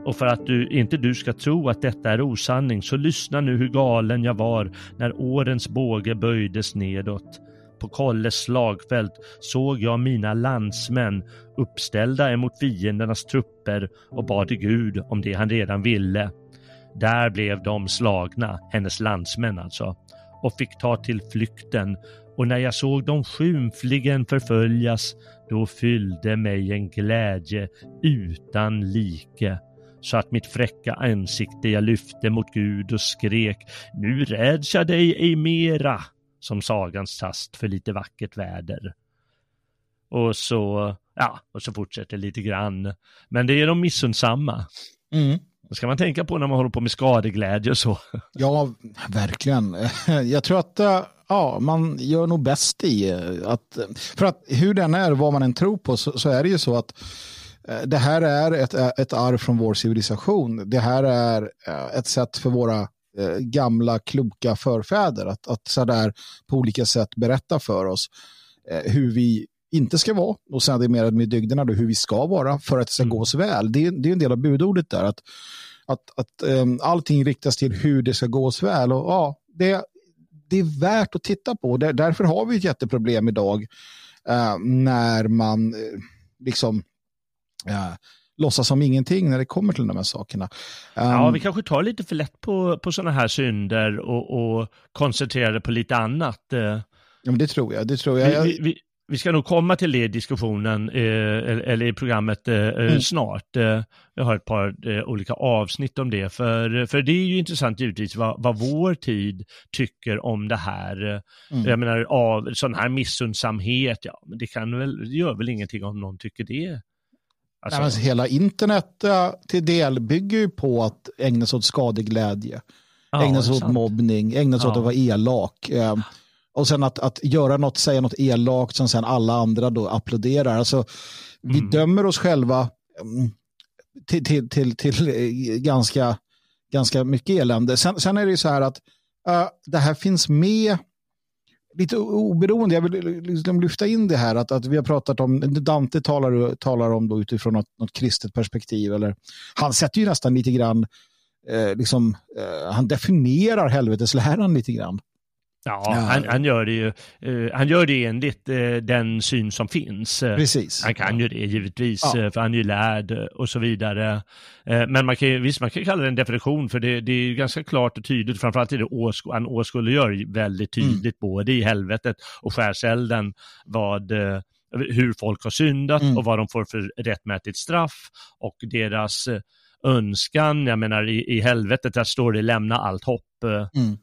Och för att du, inte du ska tro att detta är osanning, så lyssna nu hur galen jag var när årens båge böjdes nedåt. På Kolles slagfält såg jag mina landsmän uppställda emot fiendernas trupper och bad till Gud om det han redan ville. Där blev de slagna, hennes landsmän alltså. och fick ta till flykten och när jag såg dem skymfligen förföljas då fyllde mig en glädje utan like så att mitt fräcka ansikte jag lyfte mot Gud och skrek Nu räds jag dig ej mera som sagans tast för lite vackert väder. Och så, ja, och så fortsätter lite grann. Men det är de missundsamma. Mm. Det ska man tänka på när man håller på med skadeglädje och så. Ja, verkligen. Jag tror att eh, ja, man gör nog bäst i eh, att, för att hur den är, vad man än tror på, så, så är det ju så att eh, det här är ett, ett arv från vår civilisation. Det här är ett sätt för våra gamla kloka förfäder att, att så där på olika sätt berätta för oss hur vi inte ska vara och sen det mer med dygderna då, hur vi ska vara för att det ska mm. gå oss väl. Det, det är en del av budordet där att, att, att um, allting riktas till hur det ska gå oss väl och ja, det, det är värt att titta på. Där, därför har vi ett jätteproblem idag uh, när man uh, liksom uh, låtsas som ingenting när det kommer till de här sakerna. Um, ja, vi kanske tar lite för lätt på, på sådana här synder och, och koncentrerar på lite annat. Ja, men det tror jag. Det tror jag. Vi, vi, vi ska nog komma till det i diskussionen, eh, eller i programmet eh, eh, mm. snart. Eh, jag har ett par eh, olika avsnitt om det, för, för det är ju intressant givetvis vad, vad vår tid tycker om det här. Mm. Jag menar, av sån här missundsamhet, ja, men det kan väl, det gör väl ingenting om någon tycker det. Alltså... Nej, alltså, hela internet till del bygger ju på att ägna sig åt skadeglädje, ja, ägna sig åt mobbning, ägna sig ja. åt att vara elak. Och sen att, att göra något, säga något elakt som sen alla andra då applåderar. Alltså, vi mm. dömer oss själva mm, till, till, till, till ganska, ganska mycket elände. Sen, sen är det ju så här att uh, det här finns med lite oberoende, jag vill liksom lyfta in det här att, att vi har pratat om, Dante talar, talar om då utifrån något, något kristet perspektiv, eller han sätter ju nästan lite grann, eh, liksom, eh, han definierar helvetesläran lite grann. Ja, ja. Han, han, gör det ju. Uh, han gör det enligt uh, den syn som finns. Eh, Precis. Han kan ju det givetvis, ja. för han är ju lärd och så vidare. men man kan, visst, man kan kalla det en definition, för det, det är ganska klart och tydligt, framförallt är det åsk han åskådliggör väldigt mm. tydligt, mm. både i helvetet och skärselden, vad hur folk har syndat mm. och vad de får för rättmätigt straff och deras önskan, jag menar i, i helvetet, där står det lämna allt hopp. Mm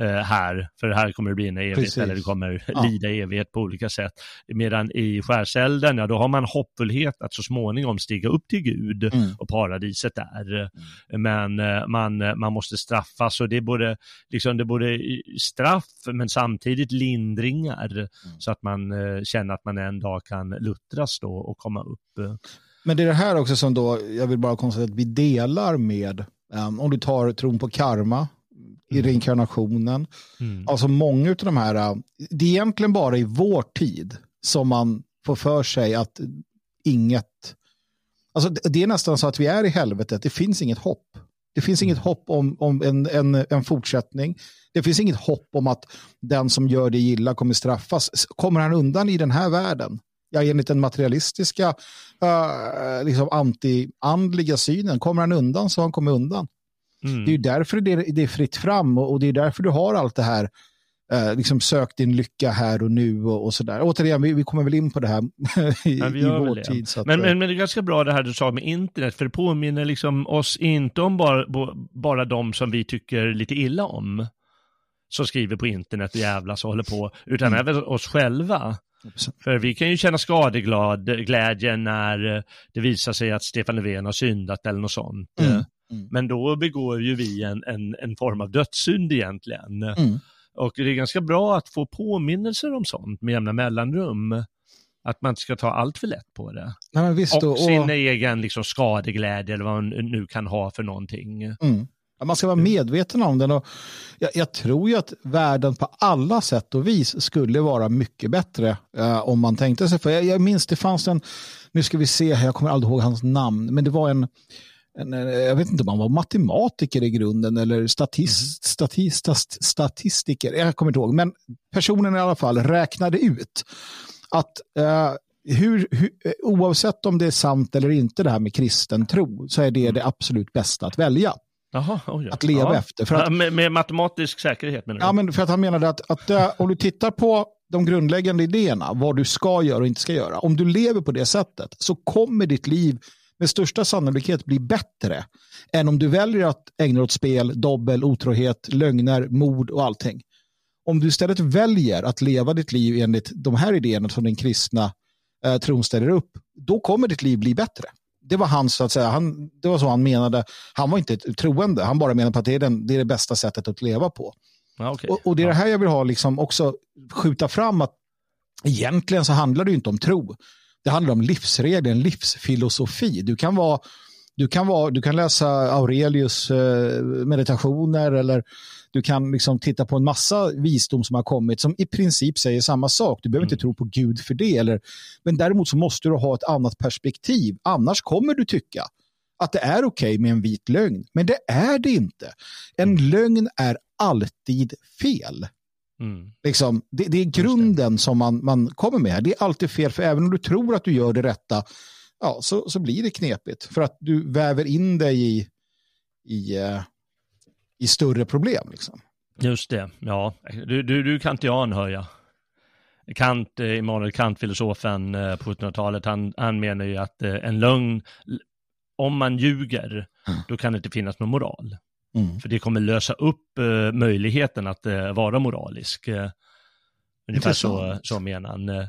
här, för här kommer det bli en evighet Precis. eller det kommer ja. lida evighet på olika sätt. Medan i skärselden, ja då har man hoppfullhet att så småningom stiga upp till Gud mm. och paradiset där. Mm. Men eh, man, man måste straffas och det är både, liksom, det både straff men samtidigt lindringar mm. så att man eh, känner att man en dag kan luttras då och komma upp. Men det är det här också som då, jag vill bara konstatera att vi delar med, um, om du tar tron på karma, i mm. reinkarnationen. Mm. Alltså många av de här, det är egentligen bara i vår tid som man får för sig att inget, alltså det är nästan så att vi är i helvetet, det finns inget hopp. Det finns inget mm. hopp om, om en, en, en fortsättning. Det finns inget hopp om att den som gör det gilla kommer straffas. Kommer han undan i den här världen? Ja, enligt den materialistiska, uh, liksom anti-andliga synen, kommer han undan så han kommer undan. Mm. Det är ju därför det är, det är fritt fram och, och, det är därför du har allt det här, eh, liksom sök din lycka här och nu och, och sådär. Återigen, vi, vi kommer väl in på det här i, ja, i vår tid. Att, men, men, eh, men, det är ganska bra det här du sa med internet, för det påminner liksom oss inte om bara, bara de som vi tycker lite illa om, som skriver på internet och jävlas och håller på, utan mm. även oss själva. För vi kan ju känna skadeglädje när det visar sig att Stefan Löfven har syndat eller något sånt. Mm. Mm. Men då begår ju vi en, en, en form av dödssynd egentligen. Mm. Och det är ganska bra att få påminnelser om sånt med jämna mellanrum. Att man inte ska ta allt för lätt på det. Nej, visst, och, och sin egen liksom, skadeglädje eller vad man nu kan ha för någonting. Mm. Man ska vara medveten om den. Och jag, jag, tror ju att världen på alla sätt och vis skulle vara mycket bättre eh, om man tänkte sig för. Jag, jag minns det fanns en, nu ska vi se, jag kommer aldrig ihåg hans namn, men det var en, en, jag vet inte om han var matematiker i grunden eller statist, mm. statist, statistiker, jag kommer inte ihåg, men personen i alla fall räknade ut att uh, hur, hur, oavsett om det är sant eller inte det här med kristen tro så är det mm. det absolut bästa att välja. Jaha, oj, att leva ja. efter. För att, ja, med, med, matematisk säkerhet menar du? Ja, men för att han menade att, att äh, om du tittar på de grundläggande idéerna, vad du ska göra och inte ska göra. Om du lever på det sättet så kommer ditt liv med största sannolikhet bli bättre än om du väljer att ägna dig åt spel, dobbel, otrohet, lögner, mord och allting. Om du istället väljer att leva ditt liv enligt de här idéerna som den kristna eh, tron ställer upp, då kommer ditt liv bli bättre. Det var hans, så att säga, han, det var så han menade. Han var inte troende, han bara menade på att det är, den, det, är det bästa sättet att leva på. Ja, okay. och, och, det är det här jag vill ha, liksom också skjuta fram att egentligen så handlar det inte om tro. Det handlar om livsregler, en livsfilosofi. Du kan, vara, du kan, vara, du kan läsa Aurelius eh, meditationer eller du kan liksom titta på en massa visdom som har kommit som i princip säger samma sak. Du behöver mm. inte tro på Gud för det. Eller, men däremot så måste du ha ett annat perspektiv. Annars kommer du tycka att det är okej okay med en vit lögn. Men det är det inte. En mm. lögn är alltid fel. Mm. Liksom, det, det, är grunden som man, man kommer med. Det är alltid fel, för även om du tror att du gör det rätta, ja, så, så blir det knepigt. För att du väver in dig i, i, uh, i större problem. Liksom. Just det, ja. Du, du, du kantian hör jag. Kant, Immanuel eh, Kant, filosofen eh, på 1700-talet, han, han menar ju att en lögn, om man ljuger, då kan det inte finnas någon moral. Mm. För det kommer lösa upp uh, möjligheten att uh, vara moralisk. Uh, ungefär så, så menar han.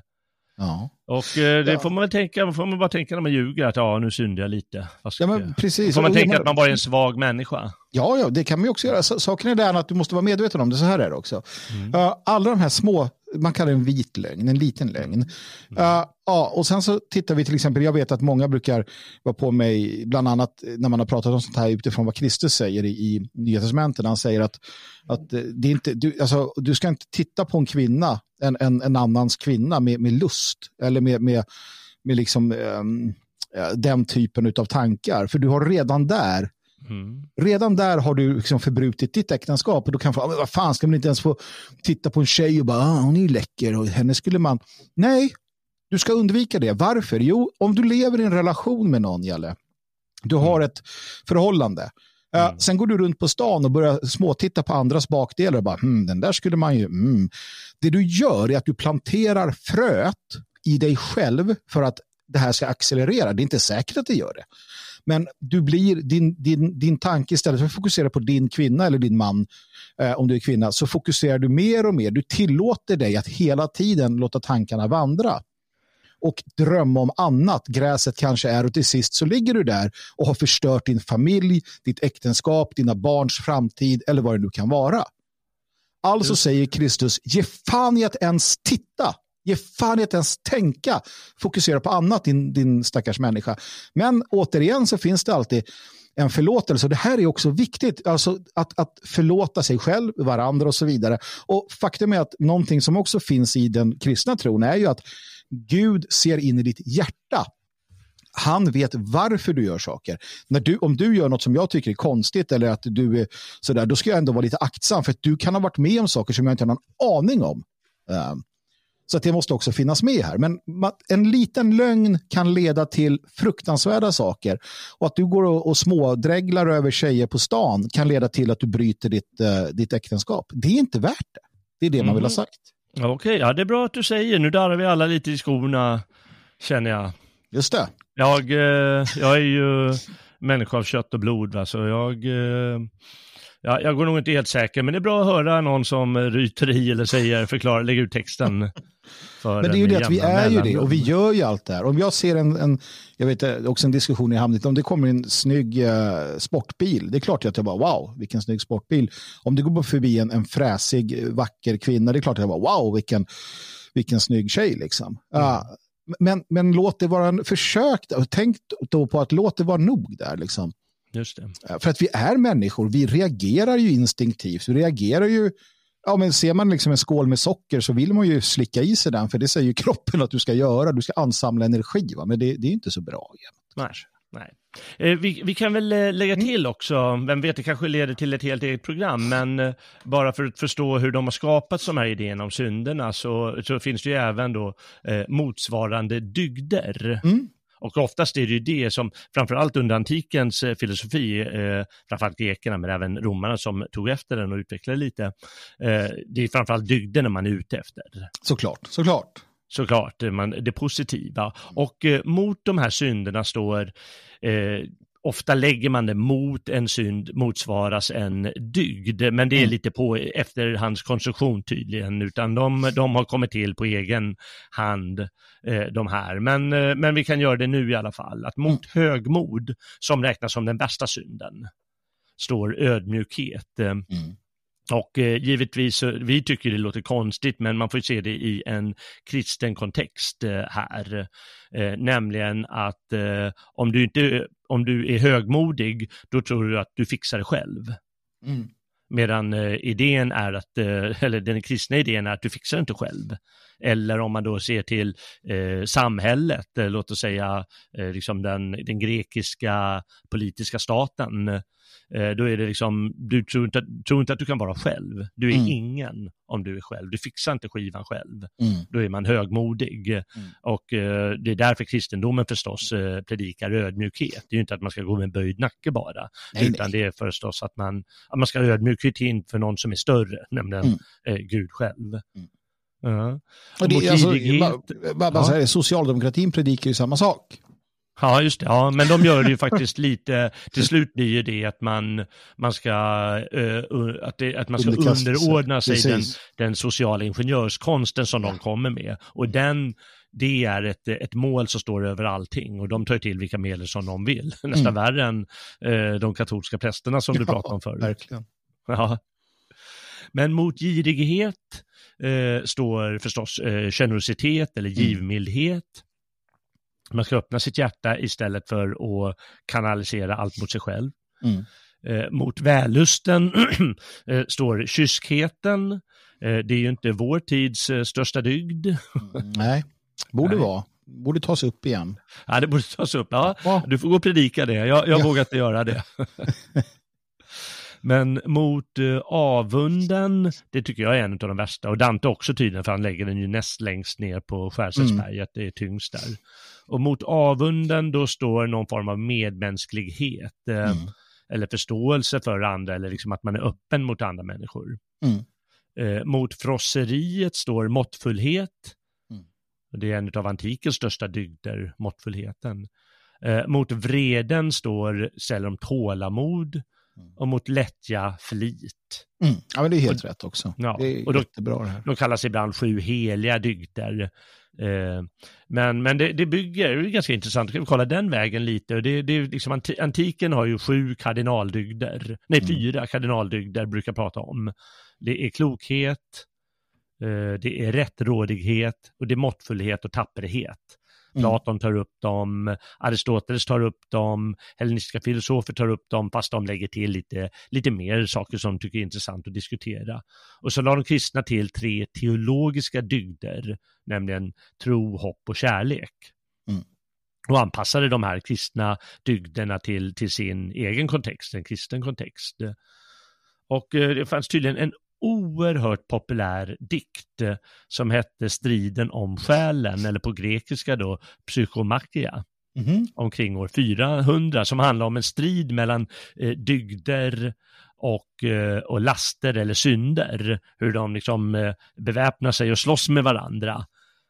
Ja. Och det ja. får man väl tänka, får man bara tänka när man ljuger att ja, nu syndar jag lite. Fast, ja, men precis. Får man tänka att man bara är en svag människa? Ja, ja, det kan man ju också göra. Saken är den att du måste vara medveten om det, så här är det också. Mm. alla de här små man kallar det en vit lögn, en liten lögn. Mm. Uh, ja, och sen så tittar vi till exempel, jag vet att många brukar vara på mig, bland annat när man har pratat om sånt här utifrån vad Kristus säger i, i Nya Testamentet. Han säger att, att det är inte, du, alltså, du ska inte titta på en kvinna, en, en, en annans kvinna med, med lust eller med, med, med liksom, um, den typen av tankar. För du har redan där Mm. Redan där har du liksom förbrutit ditt äktenskap och då kan man, vad fan ska man inte ens få titta på en tjej och bara, ah, hon är ju läcker och henne skulle man, nej, du ska undvika det. Varför? Jo, om du lever i en relation med någon, Jalle, du har mm. ett förhållande, mm. uh, sen går du runt på stan och börjar småtitta på andras bakdelar och bara, hm, den där skulle man ju, mm. Det du gör är att du planterar fröet i dig själv för att det här ska accelerera. Det är inte säkert att det gör det. Men du blir, din, din, din tanke istället för att fokusera på din kvinna eller din man, eh, om du är kvinna, så fokuserar du mer och mer. Du tillåter dig att hela tiden låta tankarna vandra och drömma om annat. Gräset kanske är och till sist så ligger du där och har förstört din familj, ditt äktenskap, dina barns framtid eller vad det nu kan vara. Alltså säger Kristus, ge fan i att ens titta Ge fan i att ens tänka. Fokusera på annat, din, din stackars människa. Men återigen så finns det alltid en förlåtelse. Och det här är också viktigt, alltså att, att förlåta sig själv, varandra och så vidare. Och faktum är att någonting som också finns i den kristna tron är ju att Gud ser in i ditt hjärta. Han vet varför du gör saker. När du, om du gör något som jag tycker är konstigt eller att du är sådär, då ska jag ändå vara lite aktsam för att du kan ha varit med om saker som jag inte har någon aning om. Um, så det måste också finnas med här. Men en liten lögn kan leda till fruktansvärda saker. Och att du går och, och smådräglar över tjejer på stan kan leda till att du bryter ditt, uh, ditt äktenskap. Det är inte värt det. Det är det mm. man vill ha mhm. sagt. Okej, okay, ja det är bra att du säger. Nu darrar vi alla lite i skorna, känner jag. Just det. Jag, eh, jag är ju människa av kött och blod, va? så jag eh, Ja, jag går nog inte helt säker, men det är bra att höra någon som ryter i eller säger, förklarar, lägger ut texten. Men det är ju det att vi är ju det och vi gör ju allt det här. Om jag ser en, en jag vet också en diskussion i Hamnet, om det kommer en snygg uh, sportbil, det är klart att jag bara wow, vilken snygg sportbil. Om det går förbi en, en fräsig, vacker kvinna, det är klart att jag bara wow, vilken, vilken snygg tjej liksom. Mm. Uh, men, men låt det vara en försök, tänk då på att låt det vara nog där liksom. För att vi är människor, vi reagerar ju instinktivt. Vi reagerar ju, ja men ser man liksom en skål med socker så vill man ju slicka i sig den, för det säger ju kroppen att du ska göra. Du ska ansamla energi, va? men det, det är inte så bra jämt. Nej. Nej. Eh, vi, vi, kan väl eh, lägga mm. till också, vem vet, det kanske leder till ett helt eget program, men eh, bara för att förstå hur de har skapat de här idéerna om synderna så, så finns det ju även då eh, motsvarande dygder. Mm. Och oftast är det ju det som, framförallt under antikens eh, filosofi, eh, framförallt grekerna men även romarna som tog efter den och utvecklade lite, eh, det är framförallt dygderna man är ute efter. Såklart, såklart. Såklart, man, det positiva. Och eh, mot de här synderna står eh, ofta lägger man det mot en synd motsvaras en dygd, men det är mm. lite på efterhandskonstruktion tydligen, utan de, de har kommit till på egen hand, eh, de här. Men, eh, men vi kan göra det nu i alla fall, att mot mm. högmod, som räknas som den värsta synden, står ödmjukhet. Eh, mm. Och eh, givetvis, vi tycker det låter konstigt, men man får se det i en kristen kontext eh, här. Eh, nämligen att eh, om, du inte, om du är högmodig, då tror du att du fixar det själv. Mm. Medan eh, idén är att, eh, eller den kristna idén är att du fixar det inte själv. Eller om man då ser till samhället, låt oss säga liksom den, den grekiska politiska staten, då är det liksom, du tror inte, tror inte att du kan vara själv. Du är mm. ingen om du är själv. Du fixar inte skivan själv. Mm. Då är man högmodig. Mm. Och eh, det är därför kristendomen förstås eh, predikar ödmjukhet. Det är ju inte att man ska gå med en böjd nacke bara, nej, utan nej. det är förstås att man, att man ska ha ödmjukhet inför någon som är större, nämligen mm. eh, Gud själv. Uh. Och det, alltså, bara, bara ja. socialdemokratin predikar ju samma sak. Ja, just det. Ja, men de gör det ju faktiskt lite, till slut blir ju det att man, man ska, uh, att, det, att man ska underordna sig den, den sociala ingenjörskonsten som de kommer med. Och den, det är ett, ett mål som står över allting och de tar till vilka medel som de vill. Nästan mm. värre än uh, de katolska prästerna som du pratade om förut. Verkligen. Ja. Men mot girighet uh, står förstås uh, generositet eller mm. Man ska öppna sitt hjärta istället för att kanalisera allt mot sig själv. Mm. Eh, mot vällusten eh, står kyskheten. Eh, det är ju inte vår tids eh, största dygd. Mm, nej, borde Nej. vara. Borde tas upp igen. Ja, det borde tas upp. Ja, ja. Du får gå och predika det. Jag, jag ja. vågar inte göra det. Men mot uh, avunden, det tycker jag är en av de värsta. Och Dante också tydligen, för han lägger den ju näst längst ner på Skärseldsberget, mm. det är tyngst där. Och mot avunden då står någon form av medmänsklighet. Uh, mm. Eller förståelse för andra, eller liksom att man är öppen mot andra människor. Mm. Uh, mot frosseriet står måttfullhet. Mm. Det är en av antikens största dygder, måttfullheten. mot vreden står de tålamod. Mm. och mot lättja flit. Mm. Ja, men det är helt och, rätt också. Ja, det är och då, jättebra det här. De kallas ibland sju heliga dygder. Eh, men men det, det bygger, det är ganska intressant, vi kolla den vägen lite. Det, det, liksom, antiken har ju sju kardinaldygder, nej mm. fyra kardinaldygder brukar prata om. Det är klokhet, eh, det är rättrådighet och det är måttfullhet och tapperhet. Mm. Platon tar upp dem, Aristoteles tar upp dem, hellenistiska filosofer tar upp dem, fast de lägger till lite, lite mer saker som de tycker är intressant att diskutera. Och så la de kristna till tre teologiska dygder, nämligen tro, hopp och kärlek. Mm. Och anpassade de här kristna dygderna till, till sin egen kontext, en kristen kontext. Och eh, det fanns tydligen en oerhört populär dikt eh, som hette Striden om själen, eller på grekiska då Psychomakia. Mm omkring år 400 som handlar om en strid mellan eh, dygder och, eh, och laster eller synder. Hur de liksom eh, beväpnar sig och slåss med varandra.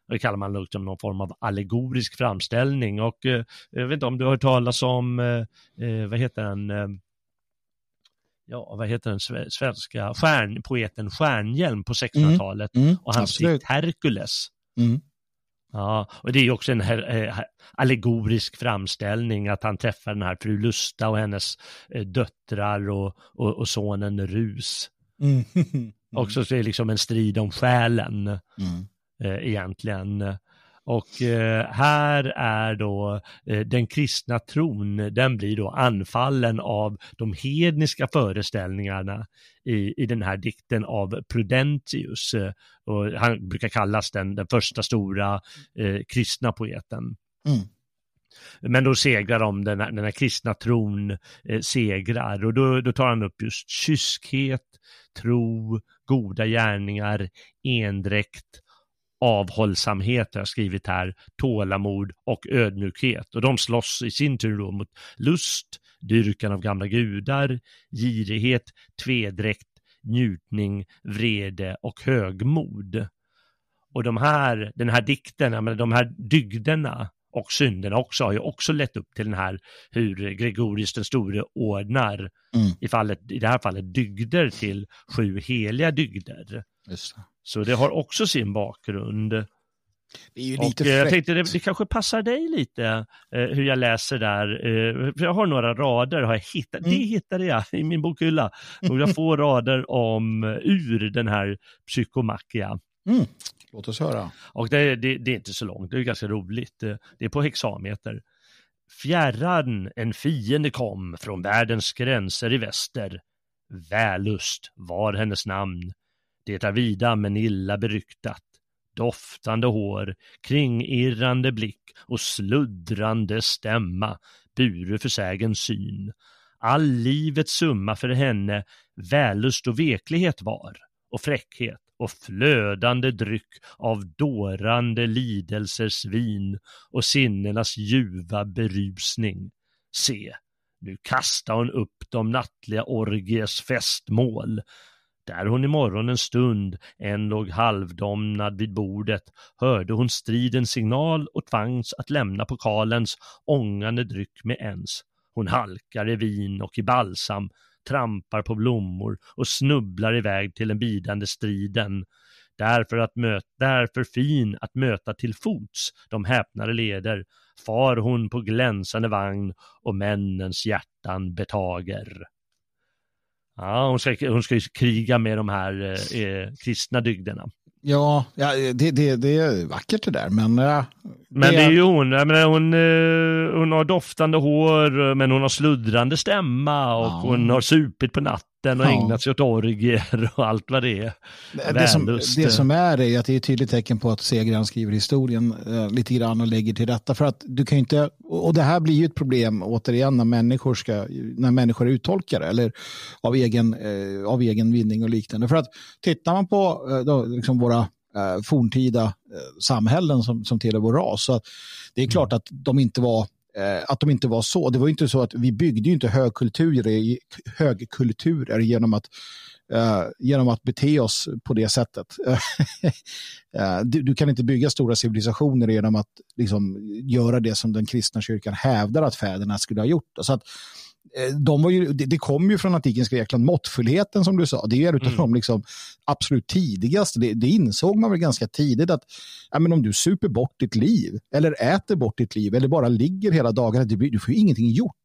Det kallar man liksom någon form av allegorisk framställning och eh, jag vet inte om du har hört talas om, eh, eh vad heter den, ja, vad heter den svenska stjärn, poeten Stjärnhjelm på 1600-talet mm. mm, och hans dikt Herkules. Mm. Ja, och det är också en här, äh, allegorisk framställning att han träffar den här fru Lusta och hennes äh, döttrar och, och, och, sonen Rus. Mm. också så är det liksom en strid om själen äh, egentligen. Och eh, här är då eh, den kristna tron, den blir då anfallen av de hedniska föreställningarna i, i den här dikten av Prudentius. Eh, och han brukar kallas den, den första stora kristna poeten. Mm. Men då segrar de, den här, den här kristna tron segrar och då, då tar han upp just kyskhet, tro, goda gärningar, endräkt avhållsamhet, har jag skrivit här, tålamod och ödmjukhet. Och de slåss i sin tur då mot lust, dyrkan av gamla gudar, girighet, tvedräkt, njutning, vrede och högmod. Och de här, den här dikten, de här dygderna och synderna också har ju också lett upp till den här hur Gregorius den store ordnar mm. i, fallet, i det här fallet dygder till sju heliga dygder. Så det har också sin bakgrund. Det och, eh, jag tänkte det, det, kanske passar dig lite eh, hur jag läser där. Eh, jag har några rader, har jag hittat, mm. det hittade jag i min bokhylla. Några få rader om ur den här psykomakia. Mm. Låt oss höra. Och det, det, det, är inte så långt, det är ganska roligt. Det är på hexameter. Fjärran en fiende kom från världens gränser i väster. Vällust var hennes namn. Det är vida men illa beryktat. Doftande hår, kringirrande blick och sluddrande stämma bure för sägen syn. All livets summa för henne vällust och veklighet var och fräckhet och flödande dryck av dårande lidelsers vin och sinnenas ljuva berusning. Se, nu kastar hon upp de nattliga orgies festmål. Där hon i morgonens stund en låg halvdomnad vid bordet hörde hon stridens signal och tvangs att lämna pokalens ångande dryck med ens. Hon halkar i vin och i balsam trampar på blommor och snubblar iväg till den bidande striden. Därför, att möta, därför fin att möta till fots de häpnade leder, far hon på glänsande vagn och männens hjärtan betager. Ja, hon ska, hon ska kriga med de här eh, kristna dygderna. Ja, ja det, det, det är vackert det där, men... eh, men det är ju hon, jag menar, hon, eh, hon har doftande hår, men hon har sluddrande stämma och ja. hon har supit på natten och ja. ägnat sig åt orgier och allt vad det är. Det som, det som är är att det är ett tydligt tecken på att segraren skriver historien eh, lite grann och lägger till rätta. För att du kan inte, och det här blir ju ett problem återigen när människor, ska, när människor är uttolkare eller av egen, eh, av egen vinning och liknande. För att tittar man på eh, då, liksom våra eh, forntida eh, samhällen som, som tillhör vår ras. Så det är klart mm. att de inte var eh, att de inte var så. Det var inte så att vi byggde inte högkulturer, högkulturer genom att Uh, genom att bete oss på det sättet. uh, du, du, kan inte bygga stora civilisationer genom att liksom, göra det som den kristna kyrkan hävdar att fäderna skulle ha gjort. Så att, Eh, de var ju, det, det kom ju från antikens Grekland, måttfullheten som du sa, det är utav mm. de liksom absolut tidigaste. Det, det, insåg man väl ganska tidigt att ja, men om du super bort ditt liv eller äter bort ditt liv eller bara ligger hela dagarna, du får ju ingenting gjort.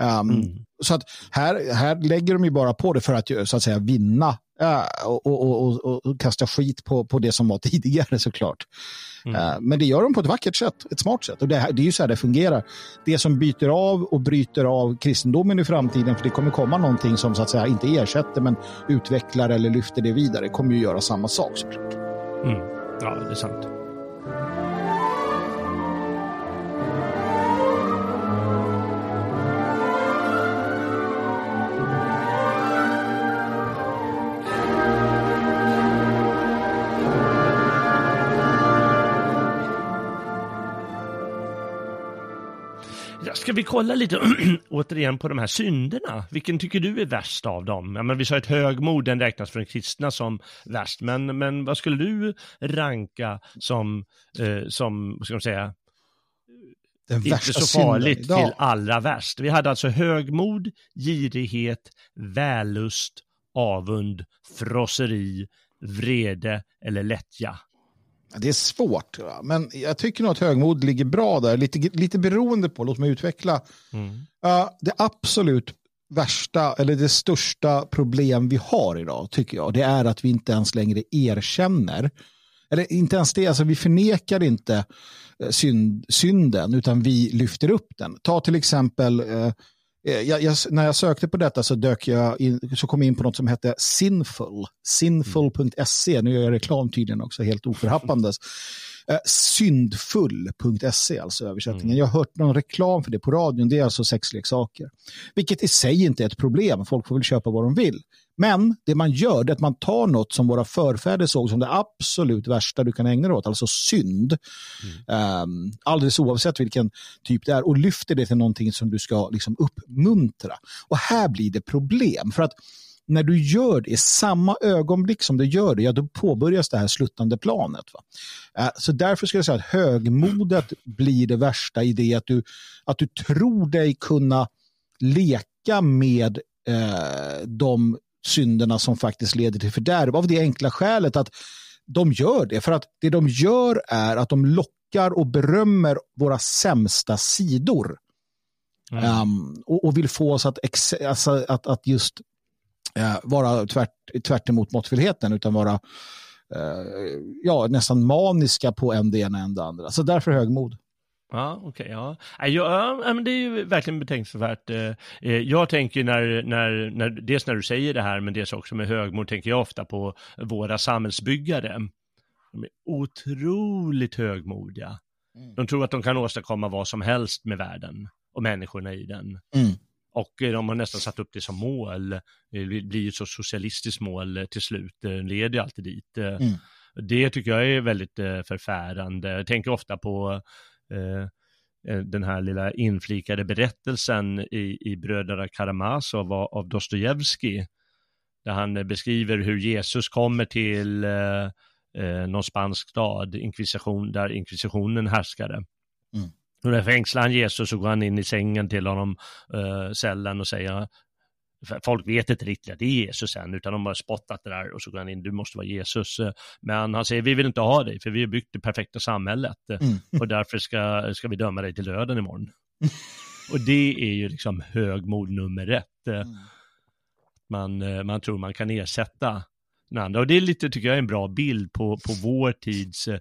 Um, mm. Så att här, här lägger de ju bara på det för att så att säga vinna uh, och, och, och, och, kasta skit på, på det som var tidigare såklart. Mm. Uh, men det gör de på ett vackert sätt, ett smart sätt. Och det, det är ju så här det fungerar. Det som byter av och bryter av kristendomen i framtiden, för det kommer komma någonting som så att säga inte ersätter men utvecklar eller lyfter det vidare, kommer ju göra samma sak såklart. Mm. Ja, det är sant. Vi kolla lite återigen på de här synderna? Vilken tycker du är värst av dem? Ja, men vi sa att högmod, den räknas för den kristna som värst, men, men vad skulle du ranka som, eh, som ska man säga, den inte så farligt synden. till allra värst? Vi hade alltså högmod, girighet, vällust, avund, frosseri, vrede eller lättja. Det är svårt, men jag tycker nog att högmod ligger bra där. Lite, lite beroende på, låt mig utveckla. Mm. Uh, det absolut värsta, eller det största problem vi har idag, tycker jag, det är att vi inte ens längre erkänner, eller inte ens det, alltså vi förnekar inte eh, synd, synden, utan vi lyfter upp den. Ta till exempel uh, jag, jag, när jag sökte på detta så, dök jag in, så kom jag in på något som hette Sinful. Sinful.se. Nu gör jag reklam tydligen också, helt oförhappandes. Eh, syndfull.se, alltså översättningen. Mm. Jag har hört någon reklam för det på radion. Det är alltså sexleksaker. Vilket i sig inte är ett problem. Folk får väl köpa vad de vill. Men det man gör det är att man tar något som våra förfäder såg som det absolut värsta du kan ägna dig åt, alltså synd, mm. um, alldeles oavsett vilken typ det är, och lyfter det till någonting som du ska liksom uppmuntra. Och här blir det problem, för att när du gör det i samma ögonblick som du gör det, ja då påbörjas det här sluttande planet. Va? Uh, så därför skulle jag säga att högmodet blir det värsta i det att du, att du tror dig kunna leka med uh, de synderna som faktiskt leder till fördärv av det enkla skälet att de gör det. För att det de gör är att de lockar och berömmer våra sämsta sidor. Mm. Um, och, och, vill få oss att, alltså, att, att just uh, vara tvärt, tvärt emot måttfullheten utan vara uh, ja, nästan maniska på en det ena än det andra. Så därför högmod. Ja, okej. Okay, ja. Ja, ja, men det är ju verkligen betänksansvärt. Eh, eh, jag tänker när, när, när, dels när du säger det här, men dels också med högmod, tänker jag ofta på våra samhällsbyggare. De är otroligt högmodiga. Mm. De tror att de kan åstadkomma vad som helst med världen och människorna i den. Mm. Och eh, de har nästan satt upp det som mål. Det blir ett så socialistiskt mål till slut, det leder alltid dit. Mm. Det tycker jag är väldigt förfärande. Jag tänker ofta på den här lilla inflikade berättelsen i, i Bröderna Karamazov av, av Dostojevskij, där han beskriver hur Jesus kommer till eh, eh, någon spansk stad, inkvisition, där inkvisitionen härskade. Mm. Och där fängslar han Jesus och går han in i sängen till honom, eh, cellen och säger folk vet inte riktigt att det är Jesus än, utan de har spottat det där och så går han in, du måste vara Jesus. Men han säger, vi vill inte ha dig, för vi har byggt det perfekta samhället mm. och därför ska, ska vi döma dig till döden imorgon. och det är ju liksom högmod nummer ett. Mm. Man, man tror man kan ersätta den andra. Och det är lite, tycker jag, en bra bild på, på vår tids eh,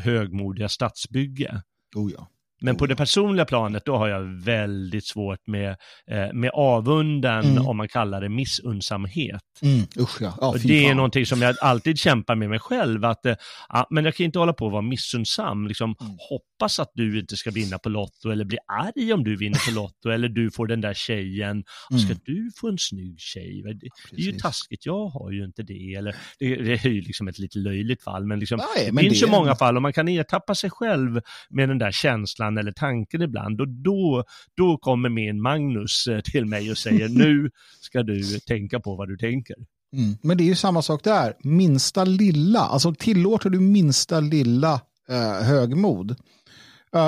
högmodiga stadsbygge. Oh ja. Men på det personliga planet då har jag väldigt svårt med, eh, med avunden, mm. om man kallar det missunnsamhet. Mm. Usch ja. ja det är någonting som jag alltid kämpar med mig själv, att eh, men jag kan inte hålla på att vara missunnsam. Liksom, mm. Hoppas att du inte ska vinna på Lotto eller bli arg om du vinner på Lotto eller du får den där tjejen. Och ska mm. du få en snygg tjej? Det, det, är ju taskigt, jag har ju inte det. Eller, det, det är ju liksom ett lite löjligt fall, men, liksom, Nej, men det finns det... ju många fall och man kan ertappa sig själv med den där känslan eller tanken ibland. Och då, då kommer min Magnus eh, till mig och säger nu ska du tänka på vad du tänker. Mm. Men det är ju samma sak där. Minsta lilla, alltså tillåter du minsta lilla eh, högmod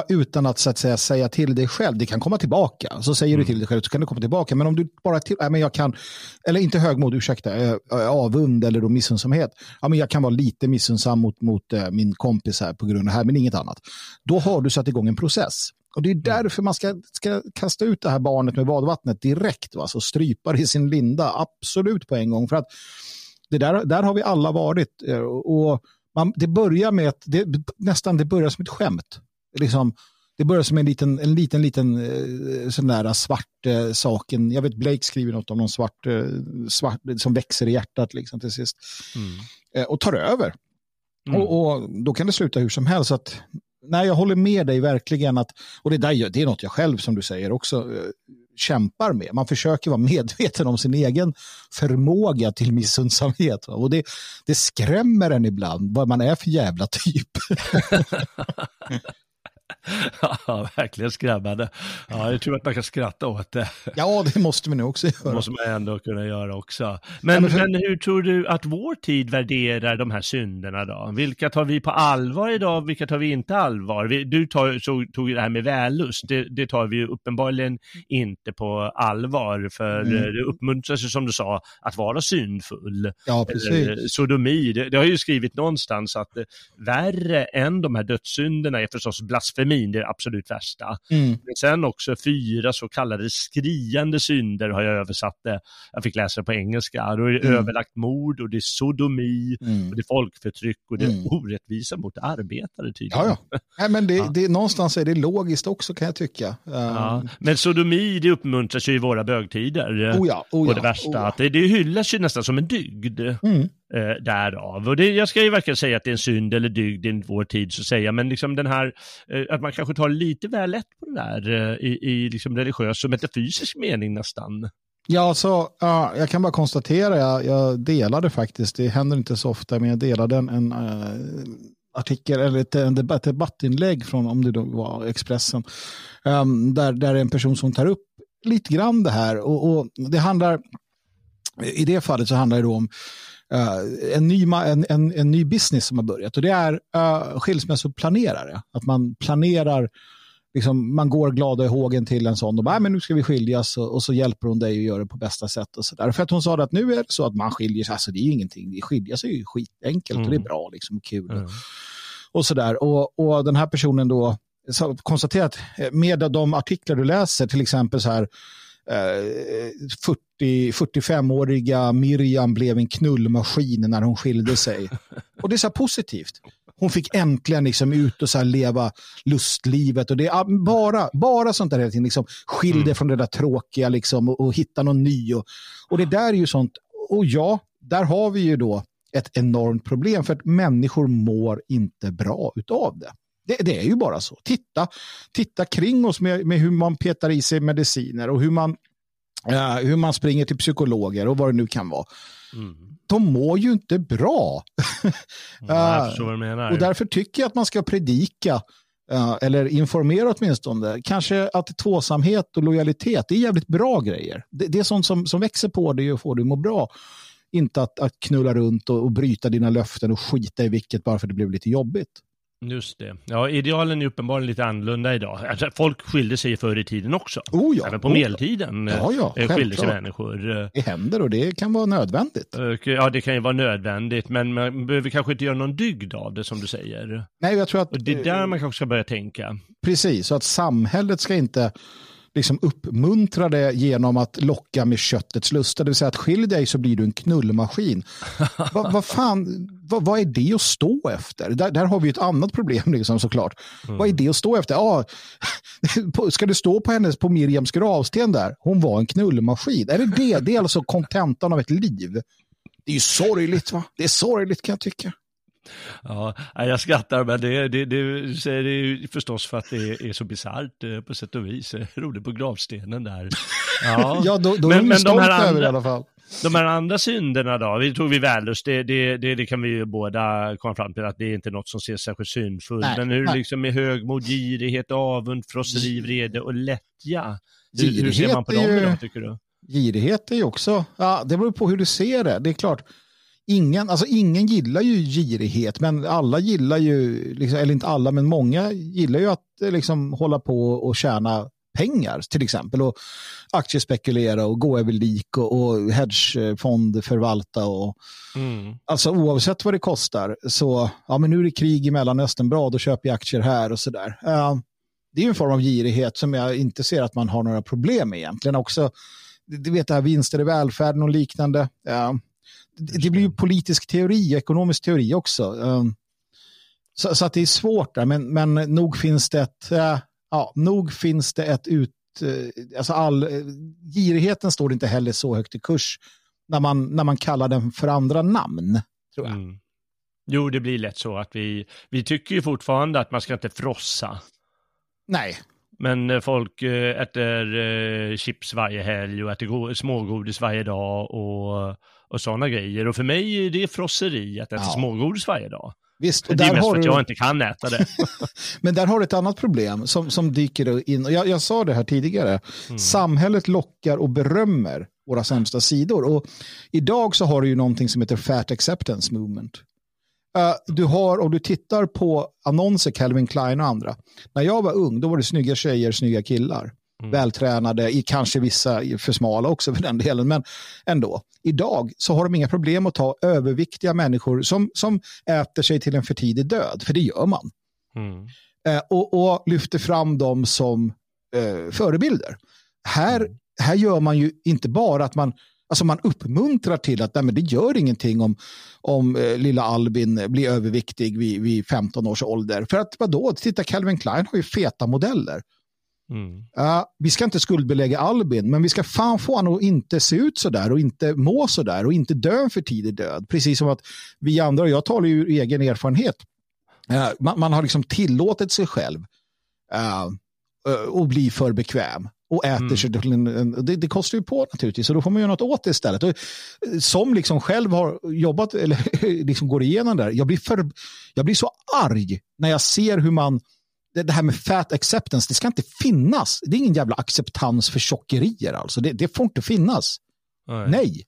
utan att så att säga säga till dig själv, det kan komma tillbaka. Så säger mm. du till dig själv så kan det komma tillbaka. Men om du bara till, äh, men jag kan, eller inte högmod, ursäkta, äh, avund eller då missunnsamhet. Ja, men jag kan vara lite missunnsam mot, mot äh, min kompis här på grund av det här, men inget annat. Då har du satt igång en process. Och det är mm. därför man ska, ska kasta ut det här barnet med badvattnet direkt. Va? Så strypa det i sin linda, absolut på en gång. För att det där, där har vi alla varit. Och man, det börjar med att, det, nästan det börjar som ett skämt. Liksom, det börjar som en liten, en liten, liten eh, sån där svart eh, saken. Jag vet Blake skriver något om någon svart, eh, svart som växer i hjärtat liksom till sist. Mm. Eh, och tar över. Mm. Och, och, då kan det sluta hur som helst. Att, nej, jag håller med dig verkligen att, och det, där, det är något jag själv som du säger också eh, kämpar med. Man försöker vara medveten om sin egen förmåga till missundsamhet. Och det, det skrämmer en ibland vad man är för jävla typ. ja, verkligen skrämmande. Ja, jag tror att man kan skratta åt det. Ja, det måste vi nog också göra. Det måste man ändå kunna göra också. Men, ja, men, för... men, hur tror du att vår tid värderar de här synderna då? Vilka tar vi på allvar idag, vilka tar vi inte allvar? Du tar, så, tog det här med vällust, det, det tar vi ju uppenbarligen inte på allvar, för mm. det uppmuntras ju som du sa att vara syndfull. Ja, precis. Sodomi, det, det har ju skrivit någonstans att värre än de här dödssynderna är förstås blasfemi blasfemin, det absolut värsta. Mm. Men sen också fyra så kallade skriande synder har jag översatt det. Jag fick läsa det på engelska. Då är det mm. överlagt mord och det är sodomi mm. och det är folkförtryck och det är mm. orättvisa mot arbetare tydligen. Ja, ja. Nej, men det, ja. det, någonstans är det logiskt också kan jag tycka. Ja. Men sodomi det uppmuntras ju i våra bögtider. Oh ja, oh ja, och det värsta, oh ja. att det, det hyllas ju nästan som en dygd. Mm eh, därav. Och det, jag ska ju verkligen säga att det är en synd eller dygd i vår tid så att säga, men liksom den här, eh, att man kanske tar lite väl lätt på det där eh, i, i liksom religiös och metafysisk mening nästan. Ja, så, ja, jag kan bara konstatera, jag, jag delade faktiskt, det händer inte så ofta, men jag delade en, en uh, artikel eller ett, en debatt, debattinlägg från, om det då var Expressen, um, där, där en person som tar upp lite grann det här. Och, och det handlar, i det fallet så handlar det om uh, en, ny, en, en, en, ny business som har börjat och det är uh, skilsmässoplanerare. Att man planerar liksom, man går glada i hågen till en sån och bara, men nu ska vi skiljas och, och, så hjälper hon dig att göra det på bästa sätt och så där. För att hon sa att nu är det så att man skiljer sig, alltså det är ju ingenting, det skilja sig är ju skitenkelt mm. och det är mm. bra liksom, kul mm. och så där. Och, och den här personen då konstaterat eh, med de artiklar du läser, till exempel så här 40, 45-åriga Miriam blev en knullmaskin när hon skilde sig. Och det är så positivt hon fick äntligen liksom ut och så leva lustlivet. Och det är bara, bara sånt där hela tiden. Liksom, skilj mm. från det där tråkiga liksom, och, och hitta någon ny. Och, och det där är ju sånt. Och ja, där har vi ju då ett enormt problem för att människor mår inte bra utav det. Det, det är ju bara så. Titta, titta kring oss med, med hur man petar i sig mediciner och hur man, uh, hur man springer till psykologer och vad det nu kan vara. Mm de mår ju inte bra. Ja, uh, och därför tycker jag att man ska predika, uh, eller informera åtminstone, kanske att tvåsamhet och lojalitet, är jävligt bra grejer. Det, det är sånt som, som växer på dig och får dig att må bra. Inte att, att knulla runt och, och bryta dina löften och skita i vilket bara för att det blev lite jobbigt. Just det. Ja, idealen är uppenbarligen lite annorlunda idag. Alltså, folk skilde sig förr i tiden också. Oh ja, Även på oh medeltiden ja, ja, eh, skilde sig människor. Det händer och det kan vara nödvändigt. Ja, det kan ju vara nödvändigt, men man behöver kanske inte göra någon dygd av det som du säger. Nej, jag tror att... Och det är där man kanske ska börja tänka. Precis, så att samhället ska inte liksom uppmuntra det genom att locka med köttets lusta. Det vill säga att skilj dig så blir du en knullmaskin. vad va fan, vad, är det att stå efter? Där, där har vi ett annat problem liksom, såklart. Mm. Vad är det att stå efter? Ja, ska det stå på hennes, på Miriams gravsten där? Hon var en knullmaskin. Är det det? Det är alltså kontentan av ett liv. Det är ju sorgligt va? Det är sorgligt kan jag tycka. Ja, jag skrattar, men det, det, det, det är förstås för att det är så bisarrt eh, på sätt och vis. Roligt på gravstenen där. Ja, ja då, då men, är men de här andra, i alla fall. De här andra synderna då, vi tog vi vällust, det, det, det, det, kan vi ju båda komma fram till att det är inte något som ser särskilt syndfullt. Men hur nej. liksom med högmod, girighet, avund, frosseri, vrede och lättja. Hur, hur ser man på dem idag tycker du? Girighet är ju också, ja det beror på hur du ser det. Det är klart, ingen, alltså ingen gillar ju girighet, men alla gillar ju, liksom, eller inte alla, men många gillar ju att liksom, hålla på och tjäna pengar till exempel och aktiespekulera och gå över lik och, och hedgefondförvalta och mm. alltså oavsett vad det kostar så ja men nu är det krig i Mellanöstern bra då köper jag aktier här och sådär. Uh, det är en form av girighet som jag inte ser att man har några problem med egentligen också. Du vet det här vinster i välfärden och liknande. Uh, det blir ju politisk teori, ekonomisk teori också. Um, så, så, att det är svårt där, men, men nog finns det ett, uh, ja, nog finns det ett ut, uh, alltså all, uh, girigheten står inte heller så högt i kurs när man, när man kallar den för andra namn, tror jag. Mm. Jo, det blir lätt så att vi, vi tycker ju fortfarande att man ska inte frossa. Nej. Men folk äter chips varje helg och äter smågodis varje dag och och sådana grejer. Och för mig är det frosseri att äta ja. smågodis varje dag. Visst, och det är mest för att jag inte kan äta det. Men där har du ett annat problem som, som dyker in. Jag, jag sa det här tidigare. Mm. Samhället lockar och berömmer våra sämsta sidor. Och idag så har du ju någonting som heter Fat Acceptance Movement. Uh, du har, om du tittar på annonser, Calvin Klein och andra. När jag var ung, då var det snygga tjejer, snygga killar. Mm. Vältränade, i kanske vissa för smala också för den delen, men ändå. Idag så har de inga problem att ta överviktiga människor som, som äter sig till en för tidig död, för det gör man. Mm. Eh, och, och, lyfter fram dem som eh, förebilder. Här, mm. här gör man ju inte bara att man Alltså man uppmuntrar till att nej, men det gör ingenting om, om eh, lilla Albin blir överviktig vid, vid 15 års ålder. För att vadå, titta Calvin Klein har ju feta modeller. Mm. Uh, vi ska inte skuldbelägga Albin, men vi ska fan få honom att inte se ut så där och inte må så där och inte dö för tidig död. Precis som att vi andra, och jag talar ju ur egen erfarenhet, uh, man, man, har liksom tillåtit sig själv uh, att bli för bekväm. och äter Mm. sig till en, en, det, det kostar ju på naturligtvis, så då får man göra något åt det istället. Och, eh, som liksom själv har jobbat, eller liksom går igenom där, jag blir, för, jag blir så arg när jag ser hur man, det, här med fat acceptance, det ska inte finnas. Det är ingen jävla acceptans för tjockerier alltså, det, det får inte finnas. Nej.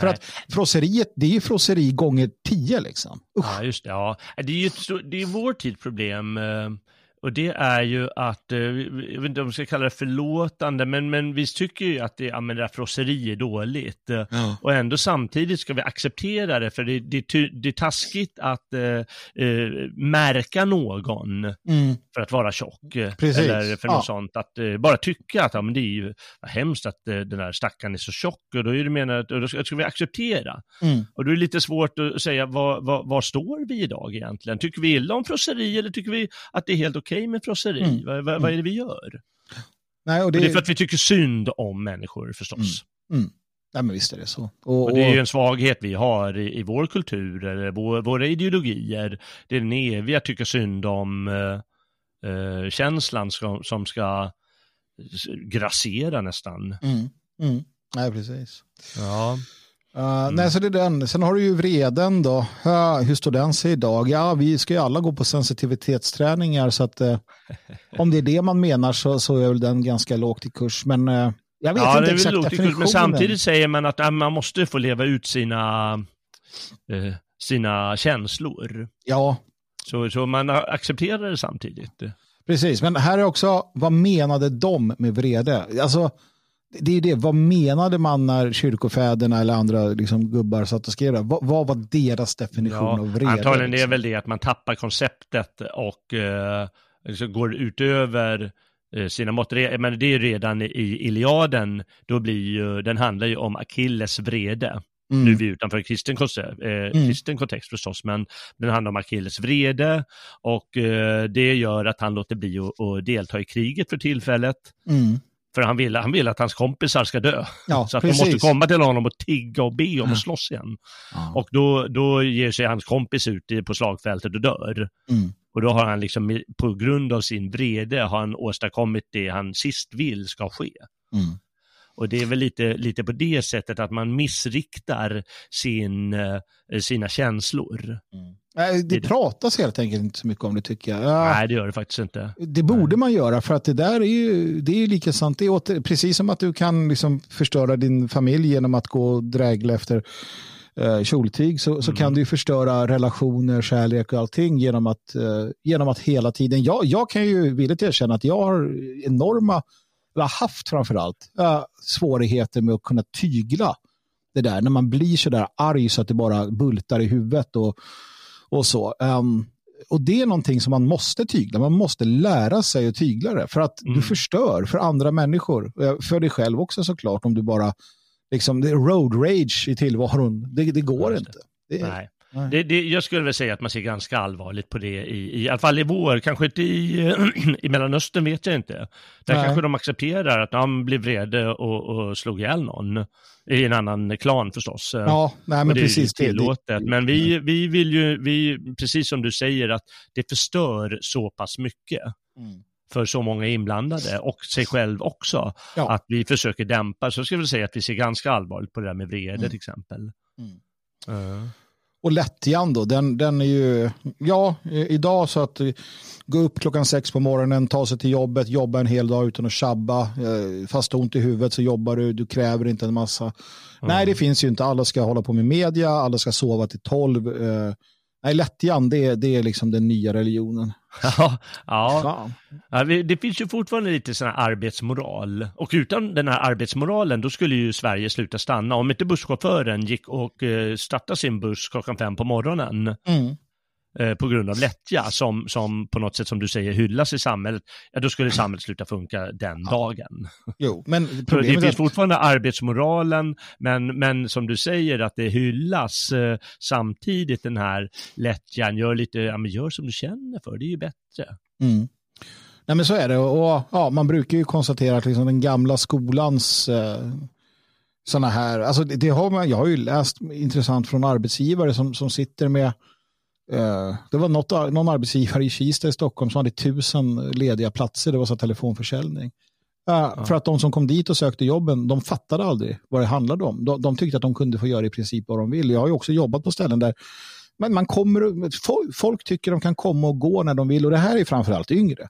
För Nej. att frosseriet, det är ju frosseri gånger tio liksom. Usch. Ja, just det. Ja. Det är ju ett det är vår tids problem. eh, Och det är ju att, eh, jag vet inte om vi ska kalla det förlåtande, men, men vi tycker ju att det, ja, men det frosseri är dåligt. eh, Ja. Och ändå samtidigt ska vi acceptera det, för det, det, det är taskigt att eh, märka någon Mm. För att vara tjock. eh, Precis. Eller för något Ja. sånt. Att eh, bara tycka att ja, men det är ju vad hemskt att eh, den där stackaren är så tjock. Och då är det menat att då ska, ska vi acceptera. Mm. Och då är det lite svårt att säga var, var, var står vi idag egentligen? Tycker vi illa om frosseri eller tycker vi att det är helt okej med frosseri? Mm. Vad, vad, vad är det vi gör? Nej, och Och det, det är för att vi tycker synd om människor förstås. mm. Nej, men visst är det så. Och, Och det är ju en svaghet vi har i, i vår kultur, eller vår, våra ideologier. Det är den eviga tycka synd om eh, känslan som, som ska grassera nästan. Mm. Mm. Nej, precis. Ja. Uh, Nej, så det är den. Sen har du ju vreden då. Uh, hur står den sig idag? Ja, vi ska ju alla gå på sensitivitetsträningar så att eh, om det är det man menar så, så är väl den ganska lågt i kurs. Men eh, jag vet ja, inte exakt väl otyckligt, men definitionen. samtidigt säger man att ja, man måste få leva ut sina, sina känslor. Ja, Så, så man accepterar det samtidigt. precis. Men här är också, vad menade de med vrede? Alltså, det är ju det, vad menade man när kyrkofäderna eller andra liksom, gubbar satt och skrev det? Vad, vad var deras definition Ja, av vrede? antagligen är liksom? väl det att man tappar konceptet och eh, liksom går utöver eh, sina mått. Men det är ju redan i Iliaden, då blir ju, den handlar ju om Achilles vrede. Mm. Nu är vi utanför kristen, konce- eh, kristen kontext förstås, men den handlar om Achilles vrede och eh, det gör att han låter bli att, delta i kriget för tillfället. Mm. För han vill, han vill att hans kompisar ska dö. Ja, så att precis. de måste komma till honom och tigga och be om att slåss igen. Ja. Och då, då ger sig hans kompis ut på slagfältet och dör. Mm. Och då har han liksom, på grund av sin vrede, har han åstadkommit det han sist vill ska ske. Mm. Och det är väl lite, lite på det sättet att man missriktar sin, eh, sina känslor. Nej, det pratas helt enkelt inte så mycket om det tycker jag. Ja, Nej, det gör det faktiskt inte. Det borde man göra för att det där är ju, det är ju lika sant. Det är åter, precis som att du kan liksom förstöra din familj genom att gå och drägla efter eh, kjoltyg så, så kan du ju förstöra relationer, kärlek och allting genom att, eh, genom att hela tiden. Jag, jag kan ju villigt erkänna att jag har enorma, eller har haft framförallt, eh, svårigheter med att kunna tygla det där när man blir så där arg så att det bara bultar i huvudet och, och så. Ehm, och det är någonting som man måste tygla. Man måste lära sig att tygla det. För att du Mm. förstör för andra människor. Eh, För dig själv också såklart. Om du bara, liksom, det är road rage i tillvaron. Det, det går inte. Det Nej. Det, det, jag skulle väl säga att man ser ganska allvarligt på det, i, i, i alla fall i vår, kanske inte i, i Mellanöstern vet jag inte. Där Nej. kanske de accepterar att han blev vrede och, och slog ihjäl någon. I en annan klan förstås. Ja, nej, men det är precis. Det, tillåtet. Men vi, vi vill ju, vi, precis som du säger, att det förstör så pass mycket Mm. för så många inblandade och sig själv också. Ja. Att vi försöker dämpa, så ska vi säga att vi ser ganska allvarligt på det där med vrede Mm. till exempel. Mm. Ja. Och lättjan då, den, den är ju, ja, idag så att eh, gå upp klockan sex på morgonen, ta sig till jobbet, jobba en hel dag utan att tjabba, eh, fast du ont i huvudet så jobbar du, du kräver inte en massa. Nej, det finns ju inte, alla ska hålla på med media, alla ska sova till tolv. Nej, lättjan, det, är- det är liksom den nya religionen. Ja, ja. Det finns ju fortfarande lite sån här arbetsmoral. Och utan den här arbetsmoralen, då skulle ju Sverige sluta stanna. Om inte busschauffören gick och eh, startade sin buss klockan fem på morgonen Mm. Eh, på grund av lättja, som, som på något sätt som du säger hyllas i samhället, ja då skulle samhället sluta funka den dagen. Jo, men det finns att, fortfarande arbetsmoralen, men, men som du säger att det hyllas eh, samtidigt den här lättjan, gör lite, ja men gör som du känner för, det är ju bättre. mm. Nej, men så är det. Och, ja, man brukar ju konstatera att liksom den gamla skolans eh, sådana här, alltså det, det har man, jag har ju läst intressant från arbetsgivare som, som sitter med det var något, någon arbetsgivare i Kista i Stockholm som hade tusen lediga platser. Det var så telefonförsäljning. Uh, För att de som kom dit och sökte jobben, de fattade aldrig vad det handlade om. De, de, tyckte att de kunde få göra i princip vad de vill. Jag har ju också jobbat på ställen där men man kommer, folk, folk tycker de kan komma och gå när de vill och det här är framförallt yngre.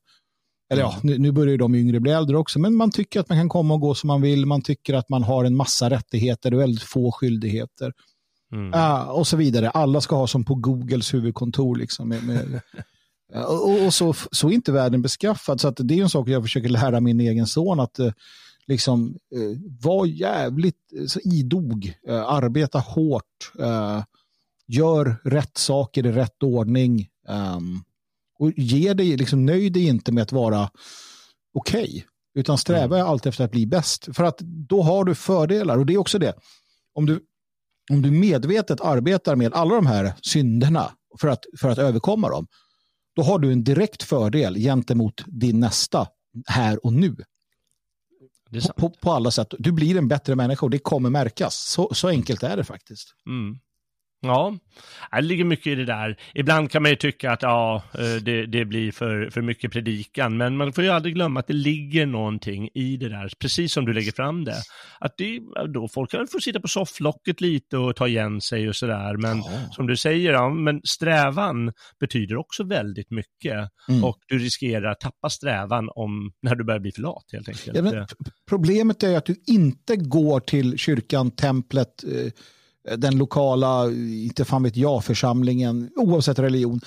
Eller ja, nu, nu börjar de yngre bli äldre också, men man tycker att man kan komma och gå som man vill. Man tycker att man har en massa rättigheter och väldigt få skyldigheter. Mm. Uh, och så vidare. Alla ska ha som på Googles huvudkontor. Liksom, med, med, och, och, så, så är inte världen beskaffad. Så det är en sak jag försöker lära min egen son. att uh, liksom uh, Var jävligt så idog. Uh, arbeta hårt. gör rätt saker i rätt ordning. Um, och ge dig, liksom, nöj dig inte med att vara okej. Okay, utan sträva mm. alltid efter att bli bäst. För att då har du fördelar. Och det är också det. Om du, om du medvetet arbetar med alla de här synderna för att, för att överkomma dem. Då har du en direkt fördel gentemot din nästa här och nu. På, på, alla sätt. Du blir en bättre människa och det kommer märkas. Så, så enkelt är det faktiskt. Mm. Ja, det ligger mycket i det där. Ibland kan man ju tycka att ja, eh, det, det, blir för, för mycket predikan, men man får ju aldrig glömma att det ligger någonting i det där, precis som du lägger fram det. Att det, då folk kan få sitta på sofflocket lite och ta igen sig och sådär, men ja. som du säger, ja, men strävan betyder också väldigt mycket mm. och du riskerar att tappa strävan om, när du börjar bli för lat helt enkelt. Ja, problemet är att du inte går till kyrkan, templet, eh, den lokala, inte fan vet jag, församlingen, oavsett religion,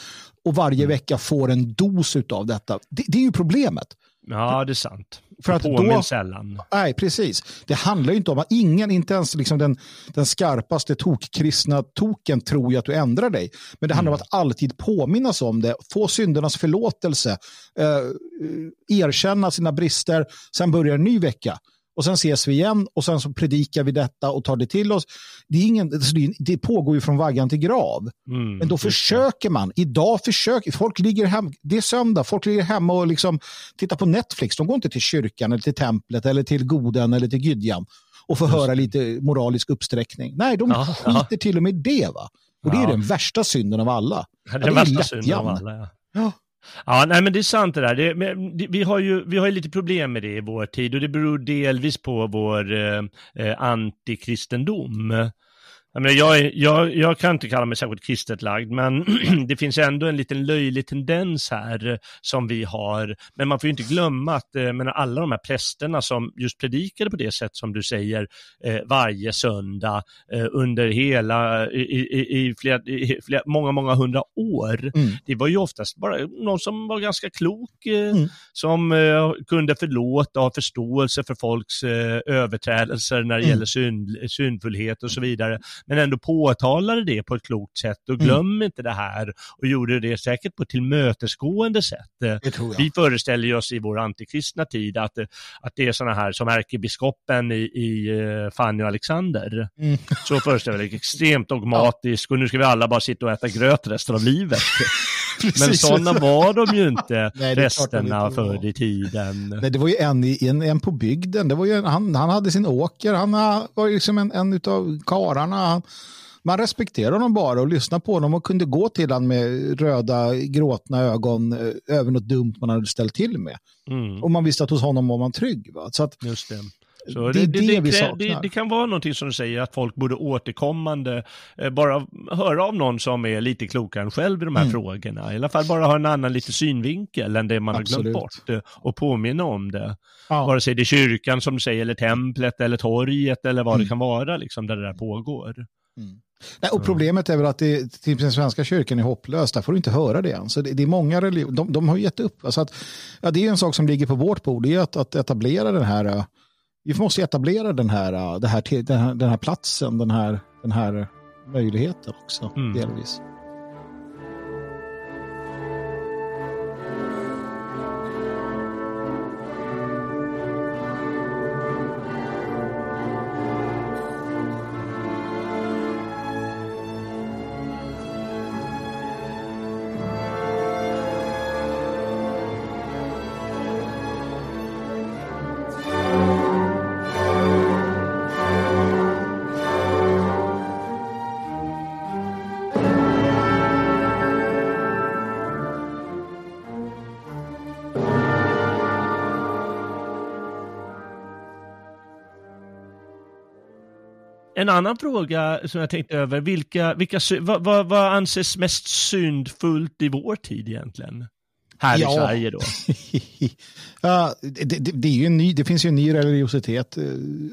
och varje mm. vecka får en dos av detta. Det, det är ju problemet. Ja, det är sant. För att då, sällan. Nej, precis. Det handlar ju inte om att ingen, inte ens liksom den, den skarpaste tokkristna token tror ju att du ändrar dig. Men det handlar mm. om att alltid påminnas om det, få syndernas förlåtelse, eh, erkänna sina brister, sen börjar en ny vecka och sen ses vi igen och sen så predikar vi detta och tar det till oss. Det, är ingen, det pågår ju från vaggan till grav. Mm, Men då försöker man. Idag försöker folk ligger hem. Det är söndag. Folk ligger hemma och liksom tittar på Netflix. De går inte till kyrkan eller till templet eller till goden eller till gydjan och får höra lite moralisk uppsträckning. Nej, de ja, skiter ja. till och med det. Va? Och det är den värsta synden av alla. Det är den värsta synden av alla. Ja ja. Nej men det är sant det där. Det, det, vi, har ju, vi har ju lite problem med det i vår tid och det beror delvis på vår eh, eh antikristendom. Jag, menar, jag, jag, jag, kan inte kalla mig särskilt kristet lagd, men det finns ändå en liten löjlig tendens här eh, som vi har. Men man får ju inte glömma att eh, menar, alla de här prästerna som just predikade på det sätt som du säger eh, varje söndag eh, under hela, i, i, i, flera, i, flera, många, många hundra år. Mm. Det var ju oftast bara någon som var ganska klok, eh, mm. som eh, kunde förlåta och ha förståelse för folks överträdelser när det mm. gäller synd, syndfullhet och så vidare men ändå påtalade det på ett klokt sätt och glöm mm. inte det här och gjorde det säkert på ett tillmötesgående sätt. Vi föreställer oss i vår antikristna tid att, att det är sådana här som ärkebiskopen i, i uh, Fanny och Alexander. Mm. Så föreställer vi extremt dogmatisk och nu ska vi alla bara sitta och äta gröt resten av livet. Men sådana var de ju inte, Nej, resterna förr i tiden. Nej, det var ju en, en, en på bygden. Det var ju, han, han hade sin åker. Han var ju liksom en, en av kararna. Man respekterade honom bara och lyssnade på honom och kunde gå till honom med röda gråtna ögon eh, över något dumt man hade ställt till med. Mm. Och man visste att hos honom var man trygg. Va? Så att, Just det. Så det, det, det, det, det, det, kan vara någonting som du säger, att folk borde återkommande eh, bara höra av någon som är lite klokare än själv i de här mm. frågorna. I alla fall bara ha en annan lite synvinkel än det man Absolut. har glömt bort eh, och påminna om det. Ja. Vare sig det är kyrkan som du säger, eller templet, eller torget, eller vad mm. det kan vara, liksom, där det där pågår. Mm. Nej, och problemet är väl att det, typ den svenska kyrkan är hopplös. Där får du inte höra det än. Så det, det är många religioner, de, de, har gett upp. Alltså att, ja, det är en sak som ligger på vårt bord, det är att, att etablera den här eh, vi måste etablera den här, äh, det här, den, här, den här platsen, den här, den här möjligheten också, mm. delvis. En annan fråga som jag tänkte över, vilka, vilka, vad, vad, vad anses mest syndfullt i vår tid egentligen? Här Ja. i Sverige då. Ja, det, det, det, är ju ny, det finns ju en ny religiositet. Eh,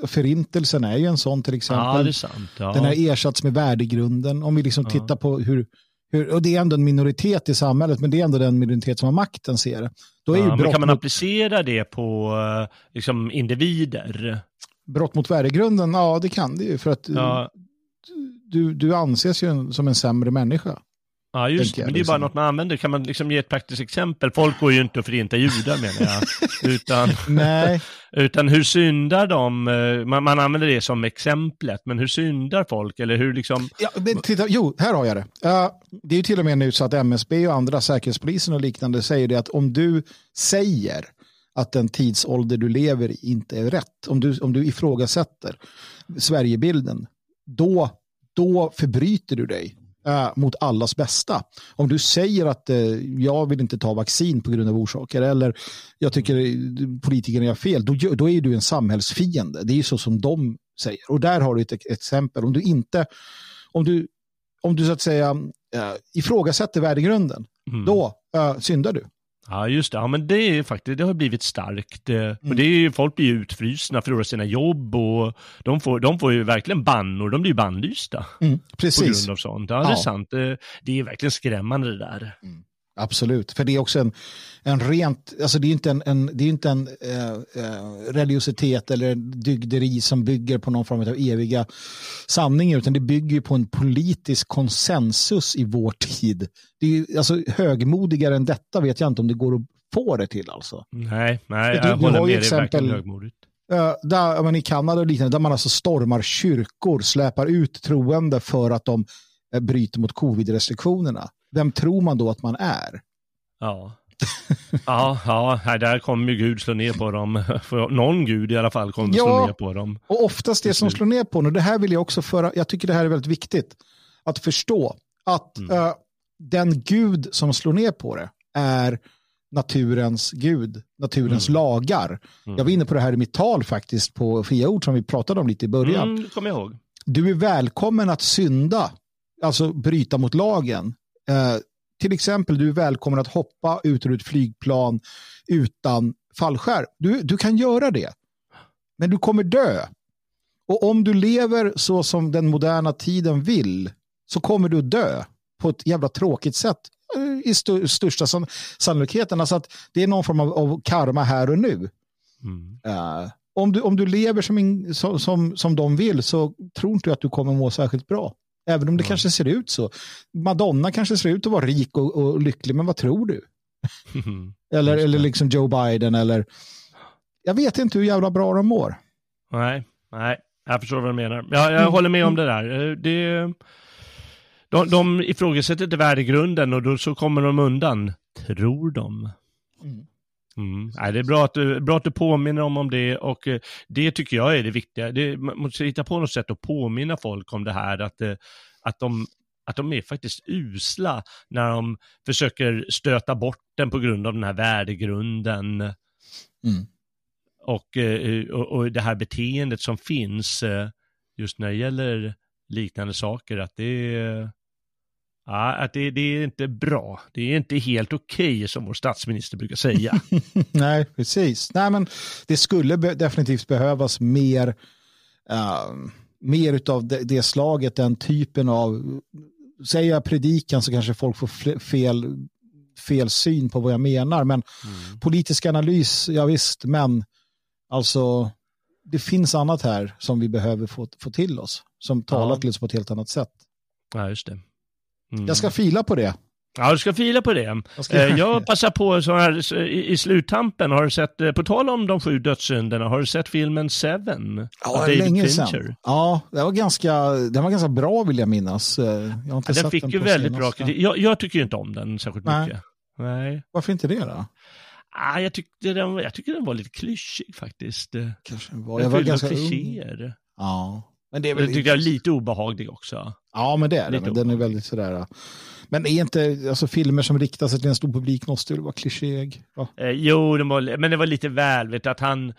Förintelsen är ju en sån till exempel. Ja, det är sant. Ja. Den har ersatts med värdegrunden. Om vi liksom tittar på hur, hur, och det är ändå en minoritet i samhället, men det är ändå den minoritet som har makten ser det. Då är ja, ju men brott, kan man mot, applicera det på eh, liksom, individer? Brott mot värdegrunden, ja det kan det ju. För att Ja, du, du anses ju som en sämre människa. ja just det. Men det är bara liksom. något man använder. Kan man liksom ge ett praktiskt exempel? Folk går ju inte att förinta judar menar jag. utan, Nej, utan hur syndar de? Eh, Man, man använder det som exemplet, men hur syndar folk? Eller hur liksom... Ja, men titta, jo, här har jag det. Ja, det är ju till och med nu så att MSB och andra, Säkerhetspolisen och liknande, säger det att om du säger att den tidsålder du lever i inte är rätt, om du, om du ifrågasätter Sverigebilden, då, då förbryter du dig eh, mot allas bästa. Om du säger att eh, jag vill inte ta vaccin på grund av orsaker eller jag tycker eh, politikerna gör fel, då, då är du en samhällsfiende. Det är ju så som de säger. Och där har du ett, ett exempel. Om du inte, om du, om du så att säga eh, ifrågasätter värdegrunden, Mm. då eh, syndar du. Ja, just det. Ja, men det är faktiskt, det har blivit starkt. eh, Mm. Och det är folk blir ju utfrusna, förlorar sina jobb och de får, de får ju verkligen bannor, de blir ju bannlysta på Precis, grund av sånt. Ja, det är Ja. sant. Eh, Det är verkligen skrämmande det där. Absolut. För det är också en, en rent, alltså det är inte en, en, det är inte en eh, eh, religiositet eller dygderi som bygger på någon form av eviga sanningar, utan det bygger på en politisk konsensus i vår tid. Det är ju, alltså högmodigare än detta vet jag inte om det går att få det till alltså. Nej, nej, Du- jag du håller med dig. Det är verkligen exempel- högmodigt. Där, men I Kanada och liknande, där man alltså stormar kyrkor, släpar ut troende för att de eh, bryter mot covid-restriktionerna. Vem tror man då att man är? Ja. Ja, ja, där kommer ju Gud slå ner på dem. Någon Gud i alla fall kommer Ja. slå ner på dem. Och oftast det som slår ner på, och det här vill jag också föra, jag tycker det här är väldigt viktigt, att förstå att Mm. eh, den gud som slår ner på det är naturens gud, naturens Mm. lagar. Mm. Jag var inne på det här i mitt tal faktiskt på fria ord som vi pratade om lite i början. Mm, jag ihåg. Du är välkommen att synda, alltså bryta mot lagen. Eh, till exempel, du är välkommen att hoppa ut ur ett flygplan utan fallskärm. Du, du kan göra det, men du kommer dö. Och om du lever så som den moderna tiden vill så kommer du dö på ett jävla tråkigt sätt eh, i st största san sannolikheten. Alltså att det är någon form av, av karma här och nu. Mm. Eh, om, du, om du lever som, in, som, som, som de vill så tror inte jag att du kommer må särskilt bra. Även om det Ja. kanske ser ut så. Madonna kanske ser ut att vara rik och, och lycklig, men vad tror du? Eller, eller liksom Joe Biden eller... Jag vet inte hur jävla bra de mår. Nej, nej, jag förstår vad du menar. Jag, jag Mm. håller med om det där. Eh, Det, de, de ifrågasätter inte värdegrunden och då så kommer de undan, tror de. Mm. Mm. Nej, det är bra att, du, bra att du påminner om, om det och eh, det tycker jag är det viktiga. Det, man måste hitta på något sätt att påminna folk om det här, att, eh, att, de, att de är faktiskt usla när de försöker stöta bort den på grund av den här värdegrunden Mm. och, eh, och, och det här beteendet som finns just när det gäller liknande saker, att det är, ja, att det, det är inte bra. Det är inte helt okej som vår statsminister brukar säga. Nej, precis. Nej, men det skulle be definitivt behövas mer, uh, mer av det, det slaget, den typen av, säger jag predikan så kanske folk får fel, fel syn på vad jag menar, men Mm. politisk analys, ja visst, men alltså det finns annat här som vi behöver få, få till oss, som talar Ja. till oss på ett helt annat sätt. Ja, just det. Mm. Jag ska fila på det. Ja, du ska fila på det. Jag ska- Eh, Jag passar på så här i, sluttampen, har du sett, eh, på tal om de sju dödssynderna, har du sett filmen Seven? Ja, David länge Fincher? sedan. Ja, det var ganska, den var ganska bra vill jag minnas. Eh, Jag har inte Ja, sett den fick den ju väldigt bra kritik. Jag, jag tycker ju inte om den särskilt Nej. mycket. Nej. Varför inte det då? Ah, jag, tyckte den, jag tycker den var lite klyschig faktiskt. Den Kanske var, jag var fyllde av ganska ung. Ja, men det är väl tyckte jag är lite obehaglig också. Ja, men det är det. lite Men den är väldigt sådär. Men är inte, alltså filmer som riktar sig till en stor publik måste väl vara klichéig? Ja. Eh, jo, den var, men det var lite väl, vet du, att han,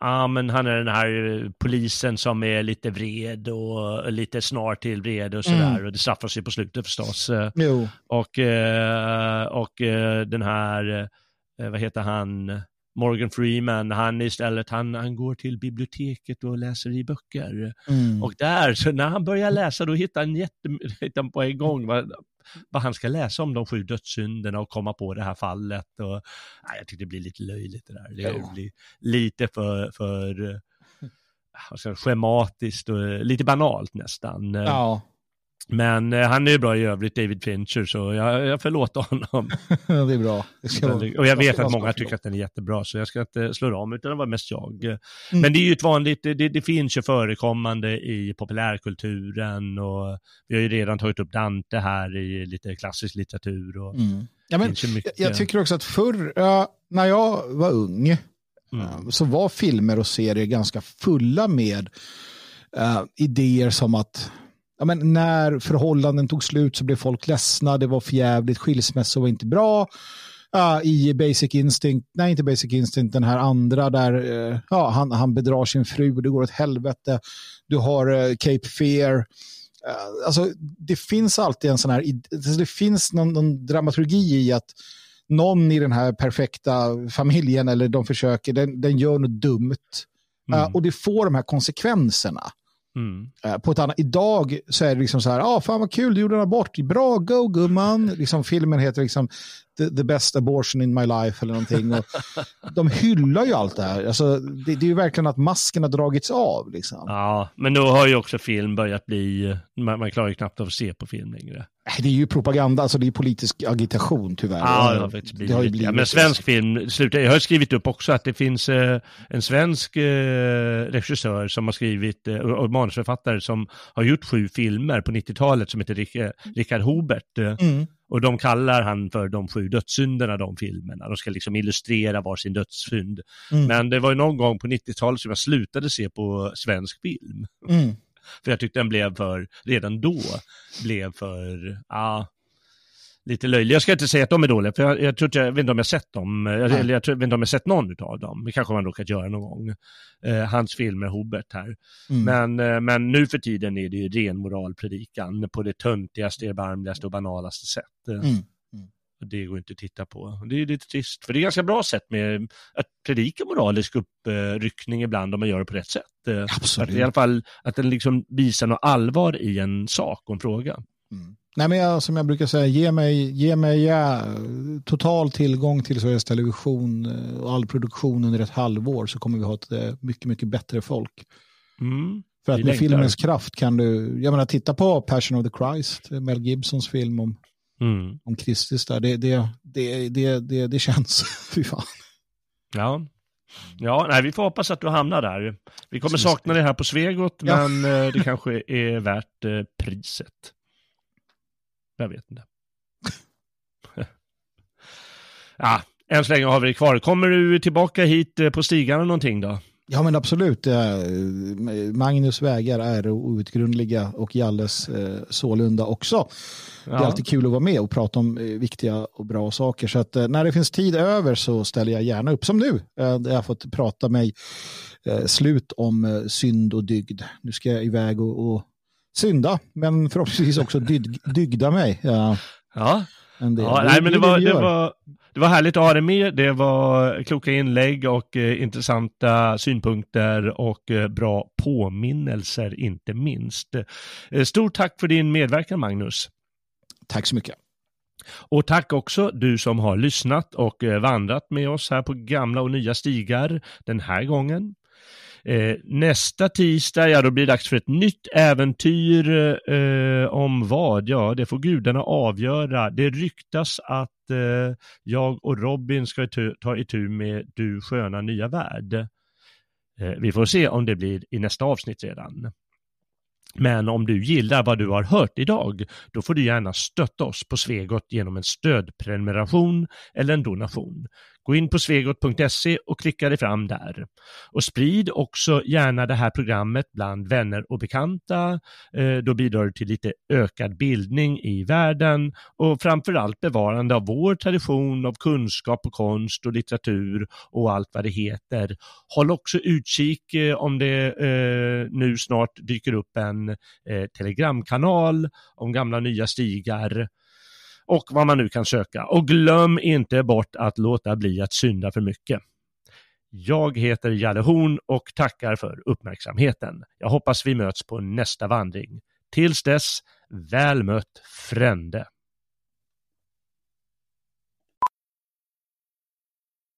Ja, men han är den här eh, polisen som är lite vred och lite snar till vred och sådär. Mm. Och det straffar sig på slutet förstås. Jo. Och, och den här, vad heter han, Morgan Freeman, han istället, han, han går till biblioteket och läser i böcker. Mm. Och där, så när han börjar läsa, då hittar han, jätte, hittar han på en gång vad, vad han ska läsa om de sju dödssynderna och komma på det här fallet. Och, nej, jag tycker det blir lite löjligt det där. Det ja. blir lite för, för alltså, schematiskt och lite banalt nästan. Ja. Men eh, han är ju bra i övrigt, David Fincher, så jag, jag förlåter honom. det är bra. och jag vet att många tycker att den är jättebra, så jag ska inte slå om, utan det var mest jag. Mm. Men det är ju ett vanligt, det, det finns ju förekommande i populärkulturen och vi har ju redan tagit upp Dante här i lite klassisk litteratur. Och mm. ja, men, jag, jag, tycker också att förr, när jag var ung, mm. så var filmer och serier ganska fulla med uh, idéer som att ja, men när förhållanden tog slut så blev folk ledsna, det var förjävligt, skilsmässor var inte bra. Uh, I Basic Instinct, nej inte Basic Instinct, den här andra där uh, ja, han, han bedrar sin fru och det går åt helvete. Du har uh, Cape Fear. alltså, det finns alltid en sån här, alltså, det finns någon, någon dramaturgi i att någon i den här perfekta familjen eller de försöker, den, den gör något dumt. Mm. och det får de här konsekvenserna. Mm. Eh, på ett annat, idag så är det liksom så här, ah, fan vad kul, du gjorde en abort, bra, go gumman. Liksom, filmen heter liksom the, the, best abortion in my life eller någonting. Och de hyllar ju allt det här. Alltså, det, det är ju verkligen att masken har dragits av. Liksom. Ja, men då har ju också film börjat bli, man, man klarar ju knappt av att se på film längre. Det är ju propaganda, alltså det är politisk agitation tyvärr. Ja, det har, blivit, det har ju blivit ja, men svensk film, sluta, jag har skrivit upp också att det finns eh, en svensk eh, regissör som har skrivit, eh, och manusförfattare som har gjort sju filmer på 90-talet som heter Rick, Richard Hobert. Eh, mm. Och de kallar han för de sju dödssynderna, de filmerna. De ska liksom illustrera var sin dödssynd. Mm. Men det var ju någon gång på 90-talet som jag slutade se på svensk film. Mm. För jag tyckte den blev för, redan då, blev för, ja, lite löjlig. Jag ska inte säga att de är dåliga, för jag, jag, tror inte, jag vet inte om jag sett dem, eller jag, jag, vet inte om jag sett någon av dem. Det kanske man råkat göra någon gång. Eh, hans filmer, Hobert här. Mm. Men, eh, men nu för tiden är det ju ren moralpredikan på det töntigaste, erbarmligaste och banalaste sätt. Mm. Det går inte att titta på. Det är lite trist, för det är ganska bra sätt med att predika moralisk uppryckning ibland om man gör det på rätt sätt. Eh, Absolut. Att I alla fall att den liksom visar något allvar i en sak och en fråga. Mm. Nej, men jag, som jag brukar säga, ge mig, ge mig ja, total tillgång till Sveriges Television eh, och all produktion under ett halvår så kommer vi ha ett eh, mycket, mycket bättre folk. Mm. För att med längtar. filmens kraft kan du, jag menar titta på Passion of the Christ, Mel Gibsons film om, mm. om Kristus där, det, det, det, det, det, det känns, fy fan. Ja, Ja, nej, vi får hoppas att du hamnar där. Vi kommer sakna det här på Svegot, ja. men eh, det kanske är värt priset. Jag vet inte. ja, än så länge har vi det kvar. Kommer du tillbaka hit eh, på stigarna någonting då? Ja men absolut. Magnus vägar är outgrundliga och Jalles eh, sålunda också. Ja. Det är alltid kul att vara med och prata om eh, viktiga och bra saker. Så att när det finns tid över så ställer jag gärna upp. Som nu, där jag har fått prata mig slut om synd och dygd. Nu ska jag iväg och, och synda, men förhoppningsvis också dygda mig. Ja. ja. ja nej, men det var, det, var, det var härligt att ha dig med. Det var kloka inlägg och eh, intressanta synpunkter och eh, bra påminnelser, inte minst. Eh, stort tack för din medverkan, Magnus. Tack så mycket. Och tack också du som har lyssnat och eh, vandrat med oss här på gamla och nya stigar den här gången. Eh, nästa tisdag, ja då blir det dags för ett nytt äventyr eh, om vad? Ja, det får gudarna avgöra. Det ryktas att eh, jag och Robin ska ta itu med Du sköna nya värld. Eh, vi får se om det blir i nästa avsnitt redan. Men om du gillar vad du har hört idag, då får du gärna stötta oss på Svegot genom en stödprenumeration eller en donation. Gå in på svegot.se och klicka dig fram där. Och sprid också gärna det här programmet bland vänner och bekanta. Eh, då bidrar du till lite ökad bildning i världen och framförallt bevarande av vår tradition av kunskap och konst och litteratur och allt vad det heter. Håll också utkik eh, om det eh, nu snart dyker upp en telegramkanal om gamla nya stigar och vad man nu kan söka. Och glöm inte bort att låta bli att synda för mycket. Jag heter Jalle Horn och tackar för uppmärksamheten. Jag hoppas vi möts på nästa vandring. Tills dess, väl mött frände.